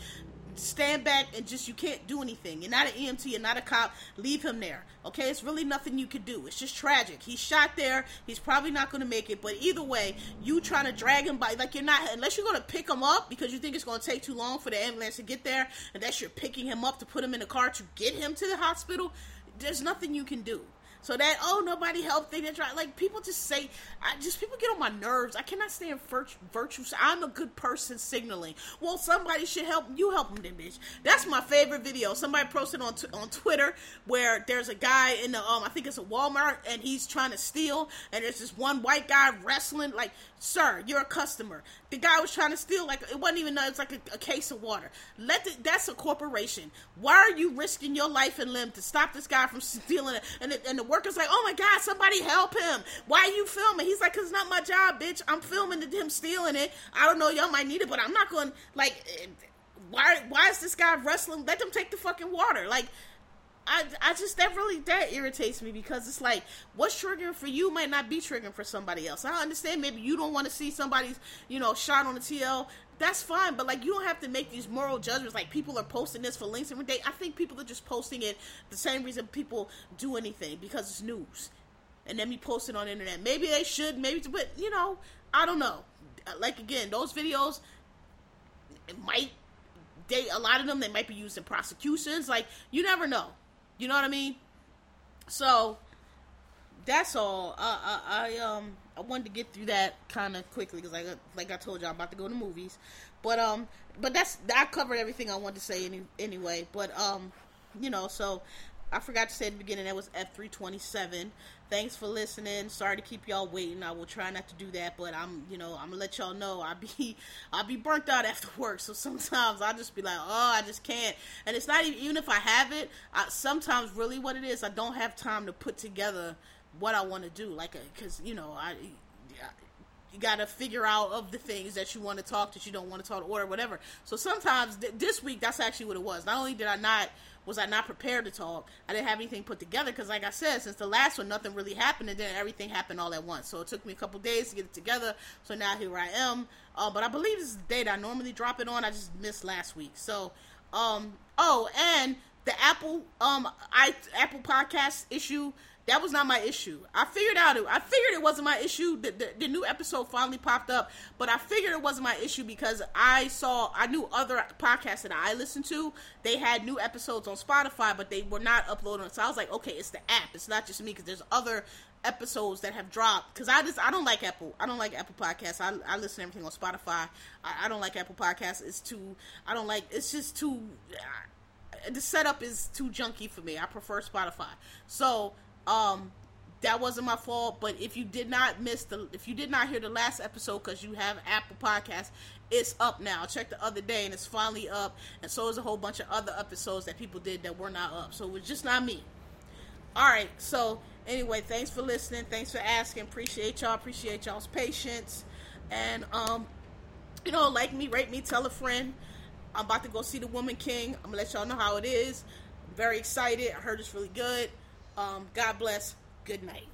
stand back and just you can't do anything. You're not an EMT, you're not a cop. Leave him there. Okay, it's really nothing you could do. It's just tragic. He's shot there. He's probably not going to make it. But either way, you trying to drag him by like you're not unless you're going to pick him up because you think it's going to take too long for the ambulance to get there, and that you're picking him up to put him in a car to get him to the hospital. There's nothing you can do. So that oh nobody helped they didn't try like people just say I just people get on my nerves. I cannot stand virtue. virtue. I'm a good person signaling. Well, somebody should help you help them, then, bitch. That's my favorite video. Somebody posted on t- on Twitter where there's a guy in the um I think it's a Walmart and he's trying to steal and there's this one white guy wrestling like sir you're a customer. The guy was trying to steal like it wasn't even it's like a, a case of water. Let the, that's a corporation. Why are you risking your life and limb to stop this guy from stealing it? And and the worker's like, oh my God, somebody help him. Why are you filming? He's like, cause it's not my job, bitch. I'm filming him stealing it. I don't know, y'all might need it, but I'm not going, like, why, why is this guy wrestling? Let them take the fucking water. Like, I, I just that really that irritates me because it's like what's triggering for you might not be triggering for somebody else. I understand maybe you don't want to see somebody's you know shot on the TL that's fine, but like you don't have to make these moral judgments. Like people are posting this for links every day. I think people are just posting it the same reason people do anything because it's news, and then we post it on the internet. Maybe they should, maybe, but you know, I don't know. Like again, those videos might they a lot of them they might be used in prosecutions. Like you never know. You know what I mean? So that's all. I, I, I um I wanted to get through that kind of quickly because like like I told you I'm about to go to movies, but um but that's I covered everything I wanted to say any, anyway. But um you know so I forgot to say at the beginning that was F three twenty seven. Thanks for listening. Sorry to keep y'all waiting. I will try not to do that, but I'm, you know, I'm gonna let y'all know I be, I be burnt out after work. So sometimes I just be like, oh, I just can't. And it's not even, even if I have it. I, sometimes really what it is, I don't have time to put together what I want to do. Like, because you know, I you got to figure out of the things that you want to talk that you don't want to talk or whatever. So sometimes th- this week that's actually what it was. Not only did I not was I not prepared to talk, I didn't have anything put together because, like I said, since the last one, nothing really happened, and then everything happened all at once. So it took me a couple days to get it together. So now here I am. Uh, but I believe this is the date I normally drop it on. I just missed last week. So, um, oh, and the Apple um I Apple Podcast issue that was not my issue. I figured out it. I figured it wasn't my issue. The, the, the, new episode finally popped up, but I figured it wasn't my issue because I saw I knew other podcasts that I listened to. They had new episodes on Spotify, but they were not uploading. So I was like, okay, it's the app. It's not just me because there's other episodes that have dropped because I just I don't like Apple. I don't like Apple Podcasts. I, I listen to everything on Spotify. I, I don't like Apple Podcasts. It's too. I don't like. It's just too. The setup is too junky for me. I prefer Spotify. So um, that wasn't my fault. But if you did not miss the, if you did not hear the last episode because you have Apple Podcasts, it's up now. I checked the other day and it's finally up. And so is a whole bunch of other episodes that people did that were not up. So it was just not me. All right. So anyway, thanks for listening. Thanks for asking. Appreciate y'all. Appreciate y'all's patience. And um, you know, like me, rate me, tell a friend. I'm about to go see the Woman King. I'm gonna let y'all know how it is. I'm very excited. I heard it's really good. Um, God bless. Good night.